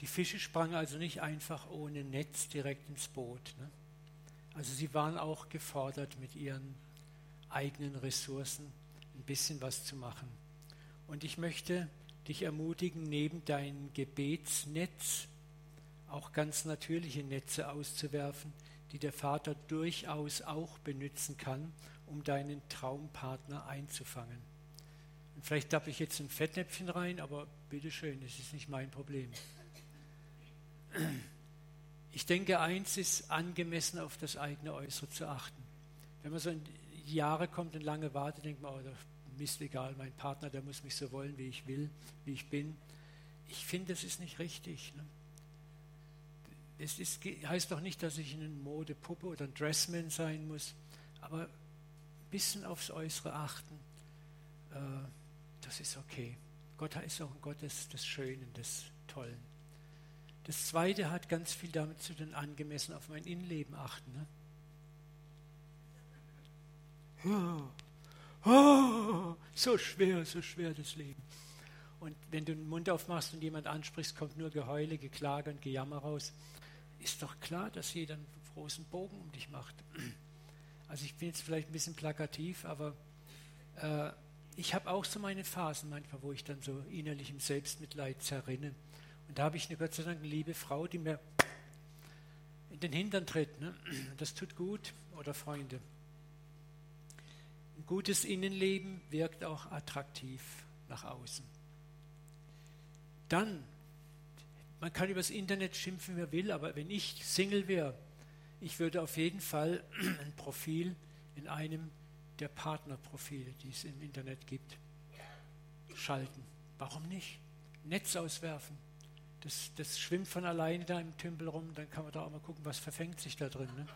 Die Fische sprangen also nicht einfach ohne Netz direkt ins Boot. Ne? Also sie waren auch gefordert, mit ihren eigenen Ressourcen ein bisschen was zu machen. Und ich möchte dich ermutigen, neben dein Gebetsnetz auch ganz natürliche Netze auszuwerfen, die der Vater durchaus auch benutzen kann, um deinen Traumpartner einzufangen. Und vielleicht tappe ich jetzt ein Fettnäpfchen rein, aber bitteschön, es ist nicht mein Problem. Ich denke, eins ist angemessen auf das eigene Äußere zu achten. Wenn man so in Jahre kommt und lange wartet, denkt man, oh, Mist, egal, mein Partner, der muss mich so wollen, wie ich will, wie ich bin. Ich finde, das ist nicht richtig. Ne? Es ist, heißt doch nicht, dass ich eine Modepuppe oder ein Dressman sein muss, aber ein bisschen aufs Äußere achten, äh, das ist okay. Gott ist auch ein Gott des, des Schönen, des Tollen. Das Zweite hat ganz viel damit zu tun, angemessen auf mein Innenleben achten. Ne? Oh, oh, so schwer, so schwer das Leben. Und wenn du den Mund aufmachst und jemand ansprichst, kommt nur Geheule, Geklage und Gejammer raus ist doch klar, dass jeder einen großen Bogen um dich macht. Also ich bin jetzt vielleicht ein bisschen plakativ, aber äh, ich habe auch so meine Phasen manchmal, wo ich dann so innerlich im Selbstmitleid zerrinne. Und da habe ich eine Gott sei Dank liebe Frau, die mir in den Hintern tritt. Ne? Das tut gut. Oder Freunde. Ein gutes Innenleben wirkt auch attraktiv nach außen. Dann man kann übers Internet schimpfen, wer will, aber wenn ich Single wäre, ich würde auf jeden Fall [clears throat] ein Profil in einem der Partnerprofile, die es im Internet gibt, schalten. Warum nicht? Netz auswerfen. Das, das schwimmt von alleine da im Tümpel rum, dann kann man da auch mal gucken, was verfängt sich da drin. Ne?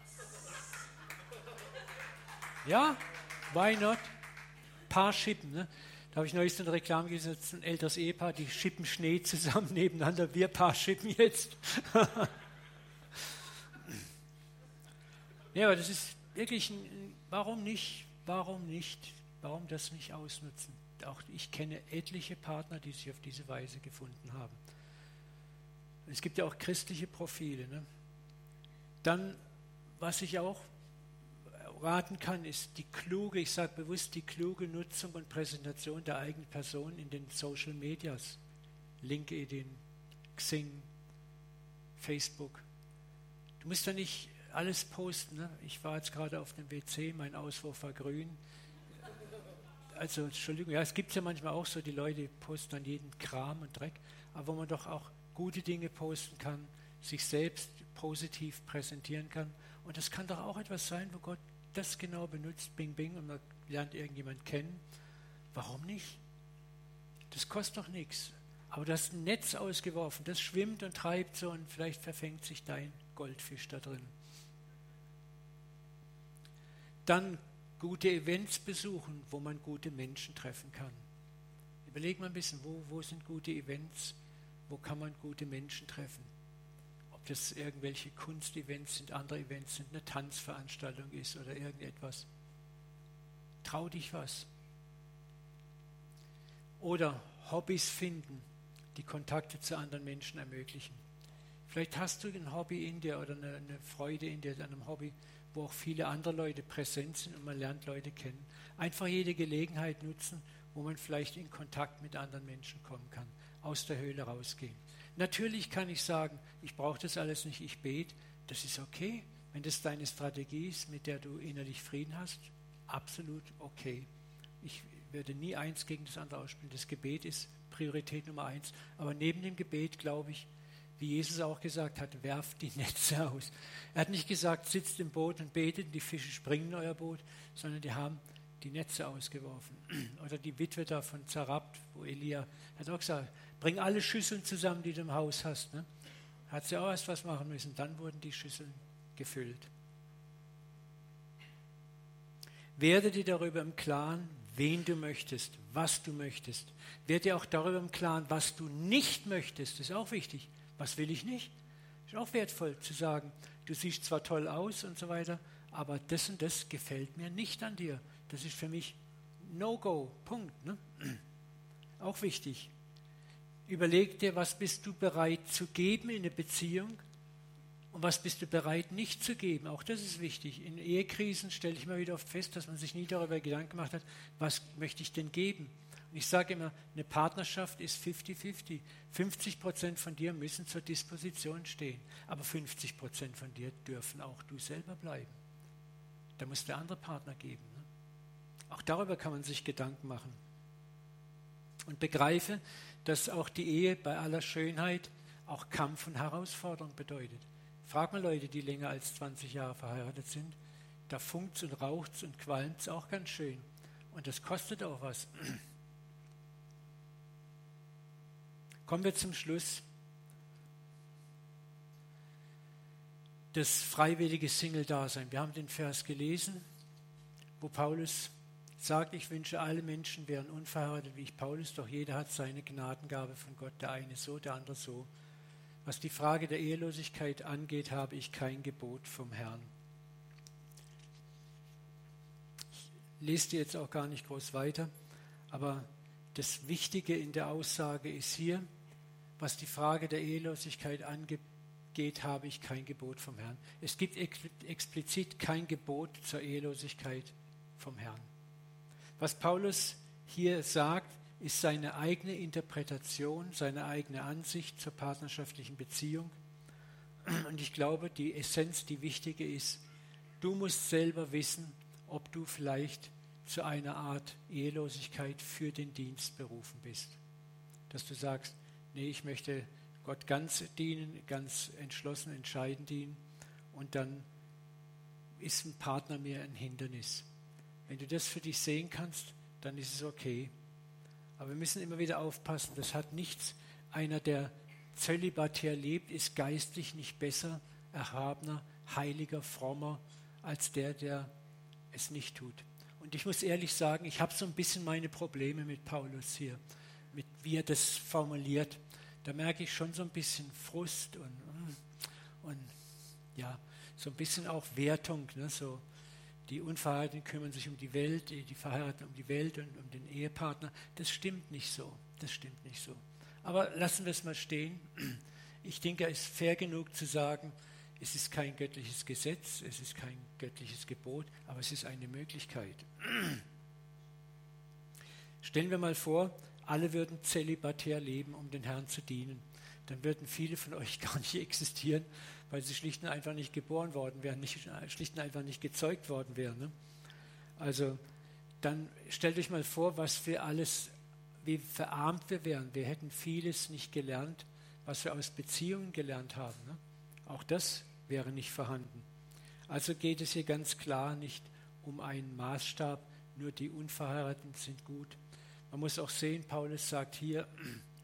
Ja, why not? Paar Schippen. Ne? Da habe ich neulich eine Reklame gesehen, ein älteres Ehepaar, die schippen Schnee zusammen [laughs] nebeneinander, wir Paar schippen jetzt. [laughs] ja, aber das ist wirklich, ein, warum nicht, warum nicht, warum das nicht ausnutzen? Auch ich kenne etliche Partner, die sich auf diese Weise gefunden haben. Es gibt ja auch christliche Profile. Ne? Dann, was ich auch raten kann, ist die kluge, ich sage bewusst, die kluge Nutzung und Präsentation der eigenen Person in den Social Medias. LinkedIn, Xing, Facebook. Du musst ja nicht alles posten. Ne? Ich war jetzt gerade auf dem WC, mein Auswurf war grün. Also, Entschuldigung, ja, es gibt ja manchmal auch so, die Leute posten an jeden Kram und Dreck, aber wo man doch auch gute Dinge posten kann, sich selbst positiv präsentieren kann. Und das kann doch auch etwas sein, wo Gott das genau benutzt, bing, bing, und man lernt irgendjemand kennen. Warum nicht? Das kostet doch nichts. Aber du hast ein Netz ausgeworfen, das schwimmt und treibt so und vielleicht verfängt sich dein Goldfisch da drin. Dann gute Events besuchen, wo man gute Menschen treffen kann. Überleg mal ein bisschen, wo, wo sind gute Events? wo kann man gute Menschen treffen. Ob das irgendwelche Kunstevents sind, andere Events sind, eine Tanzveranstaltung ist oder irgendetwas. Trau dich was. Oder Hobbys finden, die Kontakte zu anderen Menschen ermöglichen. Vielleicht hast du ein Hobby in dir oder eine, eine Freude in dir an einem Hobby, wo auch viele andere Leute präsent sind und man lernt Leute kennen. Einfach jede Gelegenheit nutzen, wo man vielleicht in Kontakt mit anderen Menschen kommen kann aus der Höhle rausgehen. Natürlich kann ich sagen, ich brauche das alles nicht, ich bete, das ist okay. Wenn das deine Strategie ist, mit der du innerlich Frieden hast, absolut okay. Ich werde nie eins gegen das andere ausspielen. Das Gebet ist Priorität Nummer eins. Aber neben dem Gebet glaube ich, wie Jesus auch gesagt hat, werft die Netze aus. Er hat nicht gesagt, sitzt im Boot und betet, die Fische springen in euer Boot, sondern die haben die Netze ausgeworfen. [clears throat] Oder die Witwe da von Zarabt, wo Elia hat auch gesagt, Bring alle Schüsseln zusammen, die du im Haus hast. Ne? Hat sie auch erst was machen müssen. Dann wurden die Schüsseln gefüllt. Werde dir darüber im Klaren, wen du möchtest, was du möchtest. Werde dir auch darüber im Klaren, was du nicht möchtest. Das ist auch wichtig. Was will ich nicht? Ist auch wertvoll zu sagen, du siehst zwar toll aus und so weiter, aber das und das gefällt mir nicht an dir. Das ist für mich No-Go. Punkt. Ne? [clears throat] Auch wichtig. Überleg dir, was bist du bereit zu geben in der Beziehung und was bist du bereit nicht zu geben. Auch das ist wichtig. In Ehekrisen stelle ich immer wieder oft fest, dass man sich nie darüber Gedanken gemacht hat, was möchte ich denn geben. Und ich sage immer, eine Partnerschaft ist 50-50. 50 Prozent von dir müssen zur Disposition stehen, aber 50 Prozent von dir dürfen auch du selber bleiben. Da muss der andere Partner geben. Ne? Auch darüber kann man sich Gedanken machen. Und begreife, dass auch die Ehe bei aller Schönheit auch Kampf und Herausforderung bedeutet. Frag mal Leute, die länger als 20 Jahre verheiratet sind. Da funkt und raucht und qualmt es auch ganz schön. Und das kostet auch was. Kommen wir zum Schluss. Das freiwillige Single-Dasein. Wir haben den Vers gelesen, wo Paulus sagt, ich wünsche, alle Menschen wären unverheiratet wie ich Paulus, doch jeder hat seine Gnadengabe von Gott, der eine so, der andere so. Was die Frage der Ehelosigkeit angeht, habe ich kein Gebot vom Herrn. Ich lese dir jetzt auch gar nicht groß weiter, aber das Wichtige in der Aussage ist hier, was die Frage der Ehelosigkeit angeht, habe ich kein Gebot vom Herrn. Es gibt explizit kein Gebot zur Ehelosigkeit vom Herrn. Was Paulus hier sagt, ist seine eigene Interpretation, seine eigene Ansicht zur partnerschaftlichen Beziehung. Und ich glaube, die Essenz, die wichtige ist, du musst selber wissen, ob du vielleicht zu einer Art Ehelosigkeit für den Dienst berufen bist. Dass du sagst, nee, ich möchte Gott ganz dienen, ganz entschlossen, entscheidend dienen und dann ist ein Partner mir ein Hindernis. Wenn du das für dich sehen kannst, dann ist es okay. Aber wir müssen immer wieder aufpassen, das hat nichts. Einer, der zölibatär lebt, ist geistlich nicht besser, erhabener, heiliger, frommer als der, der es nicht tut. Und ich muss ehrlich sagen, ich habe so ein bisschen meine Probleme mit Paulus hier, mit wie er das formuliert. Da merke ich schon so ein bisschen Frust und, und ja, so ein bisschen auch Wertung. Ne? So, die Unverheirateten kümmern sich um die Welt, die Verheirateten um die Welt und um den Ehepartner. Das stimmt nicht so. Das stimmt nicht so. Aber lassen wir es mal stehen. Ich denke, es ist fair genug zu sagen, es ist kein göttliches Gesetz, es ist kein göttliches Gebot, aber es ist eine Möglichkeit. Stellen wir mal vor, alle würden zölibatär leben, um den Herrn zu dienen. Dann würden viele von euch [laughs] gar nicht existieren, weil sie schlicht und einfach nicht geboren worden wären, nicht, schlicht und einfach nicht gezeugt worden wären. Ne? Also dann stellt euch mal vor, was wir alles, wie verarmt wir wären. Wir hätten vieles nicht gelernt, was wir aus Beziehungen gelernt haben. Ne? Auch das wäre nicht vorhanden. Also geht es hier ganz klar nicht um einen Maßstab, nur die Unverheirateten sind gut. Man muss auch sehen, Paulus sagt hier,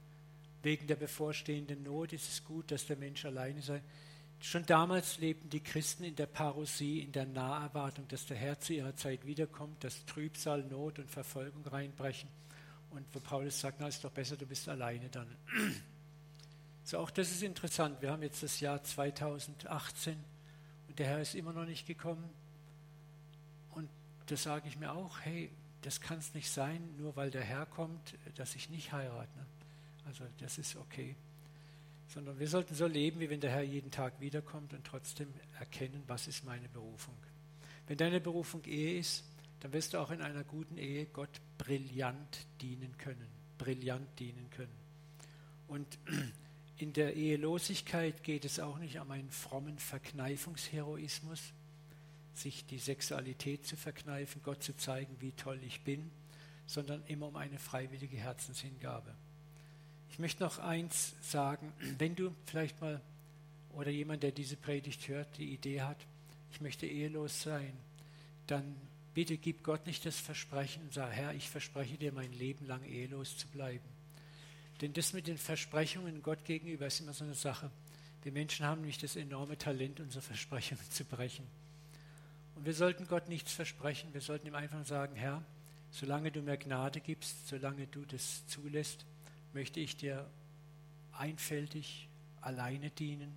[clears throat] wegen der bevorstehenden Not ist es gut, dass der Mensch alleine sei. Schon damals lebten die Christen in der Parosie, in der Naherwartung, dass der Herr zu ihrer Zeit wiederkommt, dass Trübsal, Not und Verfolgung reinbrechen. Und wo Paulus sagt, na, ist doch besser, du bist alleine dann. [clears throat] So, auch das ist interessant. Wir haben jetzt das Jahr 2018 und der Herr ist immer noch nicht gekommen. Und da sage ich mir auch, hey, das kann es nicht sein, nur weil der Herr kommt, dass ich nicht heirate. Ne? Also das ist okay. Sondern wir sollten so leben, wie wenn der Herr jeden Tag wiederkommt und trotzdem erkennen, was ist meine Berufung. Wenn deine Berufung Ehe ist, dann wirst du auch in einer guten Ehe Gott brillant dienen können. Brillant dienen können. Und in der Ehelosigkeit geht es auch nicht um einen frommen Verkneifungsheroismus, sich die Sexualität zu verkneifen, Gott zu zeigen, wie toll ich bin, sondern immer um eine freiwillige Herzenshingabe. Ich möchte noch eins sagen, wenn du vielleicht mal oder jemand, der diese Predigt hört, die Idee hat, ich möchte ehelos sein, dann bitte gib Gott nicht das Versprechen und sag, Herr, ich verspreche dir mein Leben lang ehelos zu bleiben. Denn das mit den Versprechungen Gott gegenüber ist immer so eine Sache. Wir Menschen haben nämlich das enorme Talent, unsere Versprechungen [laughs] zu brechen. Und wir sollten Gott nichts versprechen. Wir sollten ihm einfach sagen, Herr, solange du mir Gnade gibst, solange du das zulässt, möchte ich dir einfältig alleine dienen.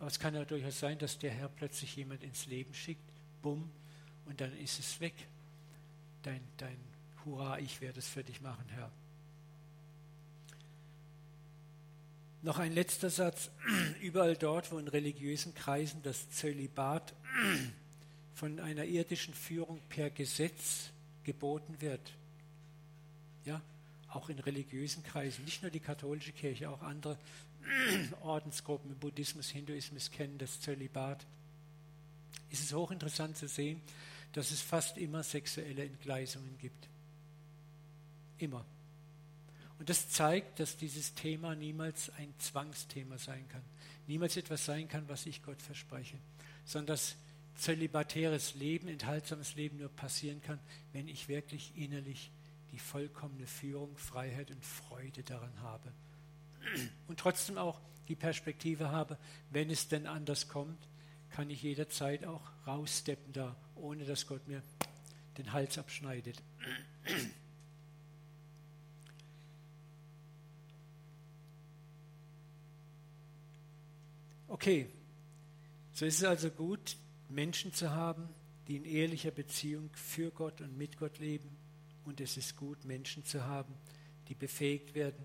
Aber es kann ja durchaus sein, dass der Herr plötzlich jemand ins Leben schickt, bumm, und dann ist es weg. Dein, dein Hurra, ich werde es für dich machen, Herr. Noch ein letzter Satz. [clears throat] Überall dort, wo in religiösen Kreisen das Zölibat von einer irdischen Führung per Gesetz geboten wird, ja, auch in religiösen Kreisen, nicht nur die katholische Kirche, auch andere [clears throat] Ordensgruppen Buddhismus, Hinduismus kennen das Zölibat, ist es hochinteressant zu sehen, dass es fast immer sexuelle Entgleisungen gibt. Immer. Und das zeigt, dass dieses Thema niemals ein Zwangsthema sein kann. Niemals etwas sein kann, was ich Gott verspreche. Sondern dass zölibatäres Leben, enthaltsames Leben nur passieren kann, wenn ich wirklich innerlich die vollkommene Führung, Freiheit und Freude daran habe. Und trotzdem auch die Perspektive habe, wenn es denn anders kommt, kann ich jederzeit auch raussteppen da, ohne dass Gott mir den Hals abschneidet. Okay, so ist es also gut, Menschen zu haben, die in ehrlicher Beziehung für Gott und mit Gott leben. Und es ist gut, Menschen zu haben, die befähigt werden,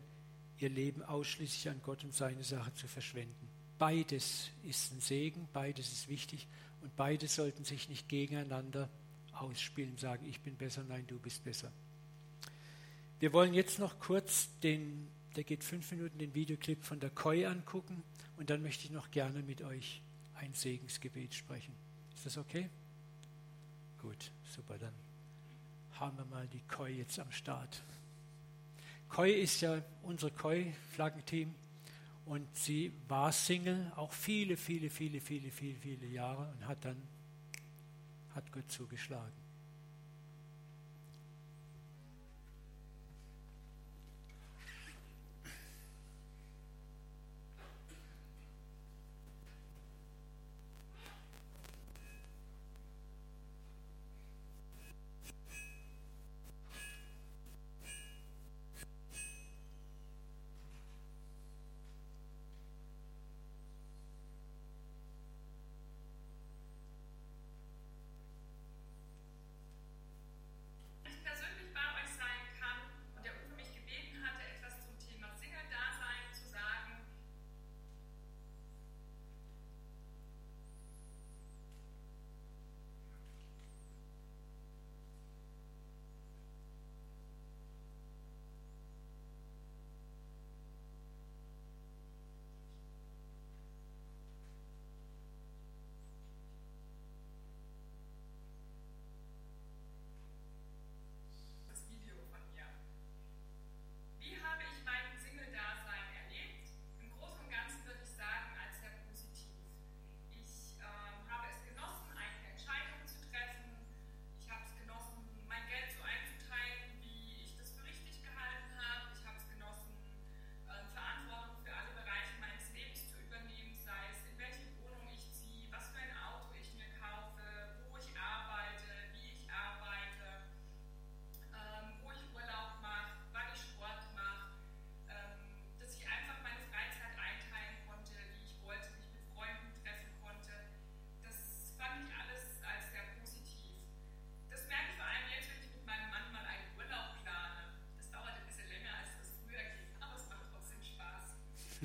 ihr Leben ausschließlich an Gott und seine Sache zu verschwenden. Beides ist ein Segen, beides ist wichtig und beide sollten sich nicht gegeneinander ausspielen, sagen, ich bin besser, nein, du bist besser. Wir wollen jetzt noch kurz den, der geht fünf Minuten, den Videoclip von der Koi angucken. Und dann möchte ich noch gerne mit euch ein Segensgebet sprechen. Ist das okay? Gut, super, dann haben wir mal die Koi jetzt am Start. Koi ist ja unser Koi-Flaggenteam Und sie war Single auch viele, viele, viele, viele, viele, viele Jahre und hat dann hat Gott zugeschlagen.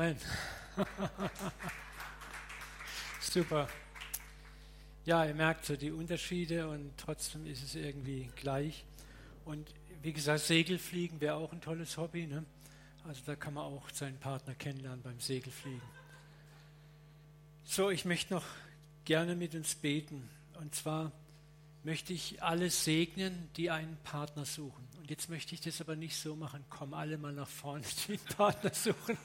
Amen. Super. Ja, ihr merkt so die Unterschiede und trotzdem ist es irgendwie gleich. Und wie gesagt, Segelfliegen wäre auch ein tolles Hobby. Ne? Also da kann man auch seinen Partner kennenlernen beim Segelfliegen. So, ich möchte noch gerne mit uns beten. Und zwar möchte ich alle segnen, die einen Partner suchen. Und jetzt möchte ich das aber nicht so machen, komm alle mal nach vorne, die einen Partner suchen.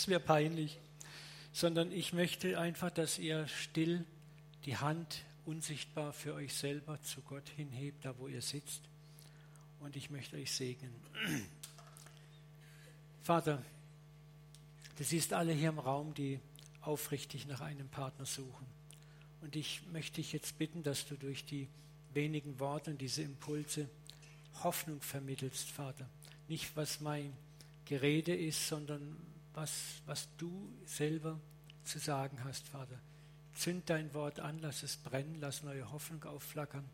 Das wäre peinlich. Sondern ich möchte einfach, dass ihr still die Hand unsichtbar für euch selber zu Gott hinhebt, da wo ihr sitzt. Und ich möchte euch segnen. [clears throat] Vater, du siehst alle hier im Raum, die aufrichtig nach einem Partner suchen. Und ich möchte dich jetzt bitten, dass du durch die wenigen Worte und diese Impulse Hoffnung vermittelst, Vater. Nicht, was mein Gerede ist, sondern was, was du selber zu sagen hast, Vater. Zünd dein Wort an, lass es brennen, lass neue Hoffnung aufflackern.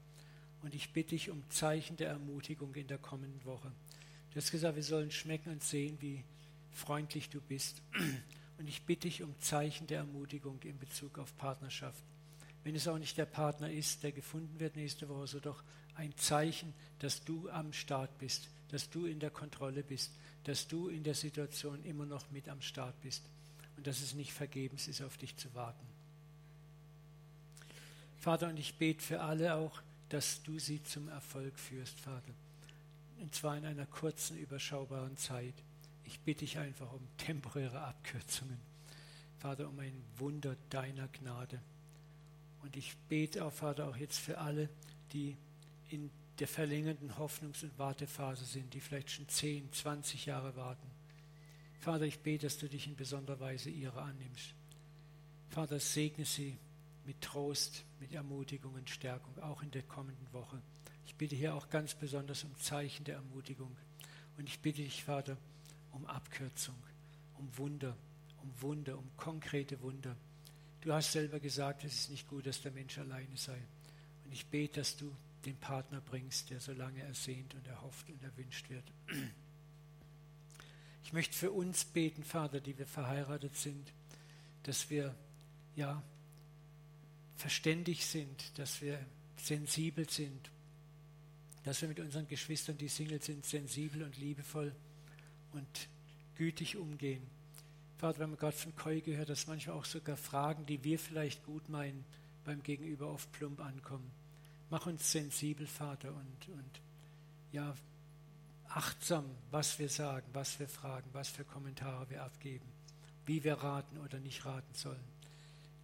Und ich bitte dich um Zeichen der Ermutigung in der kommenden Woche. Du hast gesagt, wir sollen schmecken und sehen, wie freundlich du bist. [clears throat] Und ich bitte dich um Zeichen der Ermutigung in Bezug auf Partnerschaft. Wenn es auch nicht der Partner ist, der gefunden wird nächste Woche, so doch ein Zeichen, dass du am Start bist, dass du in der Kontrolle bist, dass du in der Situation immer noch mit am Start bist und dass es nicht vergebens ist, auf dich zu warten. Vater, und ich bete für alle auch, dass du sie zum Erfolg führst, Vater. Und zwar in einer kurzen, überschaubaren Zeit. Ich bitte dich einfach um temporäre Abkürzungen. Vater, um ein Wunder deiner Gnade. Und ich bete auch, Vater, auch jetzt für alle, die in der verlängerten Hoffnungs- und Wartephase sind, die vielleicht schon 10, 20 Jahre warten. Vater, ich bete, dass du dich in besonderer Weise ihrer annimmst. Vater, segne sie mit Trost, mit Ermutigung und Stärkung, auch in der kommenden Woche. Ich bitte hier auch ganz besonders um Zeichen der Ermutigung. Und ich bitte dich, Vater, um Abkürzung, um Wunder, um Wunder, um konkrete Wunder. Du hast selber gesagt, es ist nicht gut, dass der Mensch alleine sei. Und ich bete, dass du den Partner bringst, der so lange ersehnt und erhofft und erwünscht wird. Ich möchte für uns beten, Vater, die wir verheiratet sind, dass wir ja verständig sind, dass wir sensibel sind, dass wir mit unseren Geschwistern, die Single sind, sensibel und liebevoll und gütig umgehen. Vater, wir haben gerade von Koi gehört, dass manchmal auch sogar Fragen, die wir vielleicht gut meinen, beim Gegenüber oft plump ankommen. Mach uns sensibel, Vater, und, und ja, achtsam, was wir sagen, was wir fragen, was für Kommentare wir abgeben, wie wir raten oder nicht raten sollen.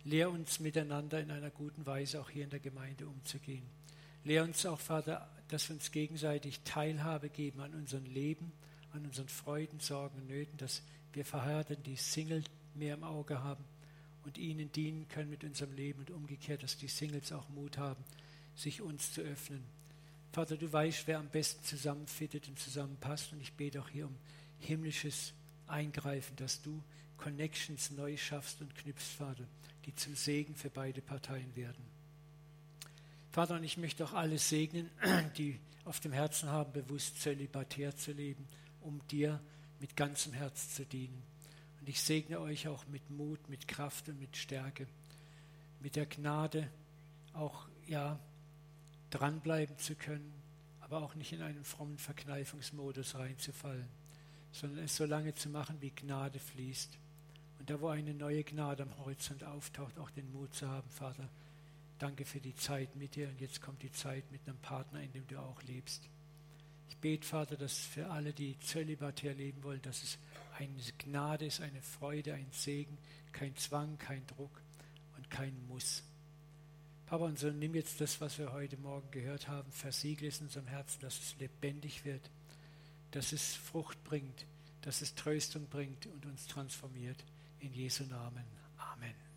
Lehr uns miteinander in einer guten Weise auch hier in der Gemeinde umzugehen. Lehr uns auch, Vater, dass wir uns gegenseitig Teilhabe geben an unserem Leben, an unseren Freuden, Sorgen und Nöten, dass wir Verheirateten, die Single mehr im Auge haben und ihnen dienen können mit unserem Leben und umgekehrt, dass die Singles auch Mut haben, sich uns zu öffnen. Vater, du weißt, wer am besten zusammenfittet und zusammenpasst und ich bete auch hier um himmlisches Eingreifen, dass du Connections neu schaffst und knüpfst, Vater, die zum Segen für beide Parteien werden. Vater, und ich möchte auch alle segnen, [clears throat] die auf dem Herzen haben, bewusst zölibatär zu leben, um dir mit ganzem Herz zu dienen. Und ich segne euch auch mit Mut, mit Kraft und mit Stärke, mit der Gnade, auch ja dranbleiben zu können, aber auch nicht in einen frommen Verkneifungsmodus reinzufallen, sondern es so lange zu machen, wie Gnade fließt. Und da, wo eine neue Gnade am Horizont auftaucht, auch den Mut zu haben, Vater, danke für die Zeit mit dir und jetzt kommt die Zeit mit einem Partner, in dem du auch lebst. Ich bete, Vater, dass für alle, die zölibatär leben wollen, dass es eine Gnade ist, eine Freude, ein Segen, kein Zwang, kein Druck und kein Muss. Papa, und so nimm jetzt das, was wir heute Morgen gehört haben, versiegle es in unserem Herzen, dass es lebendig wird, dass es Frucht bringt, dass es Tröstung bringt und uns transformiert. In Jesu Namen. Amen.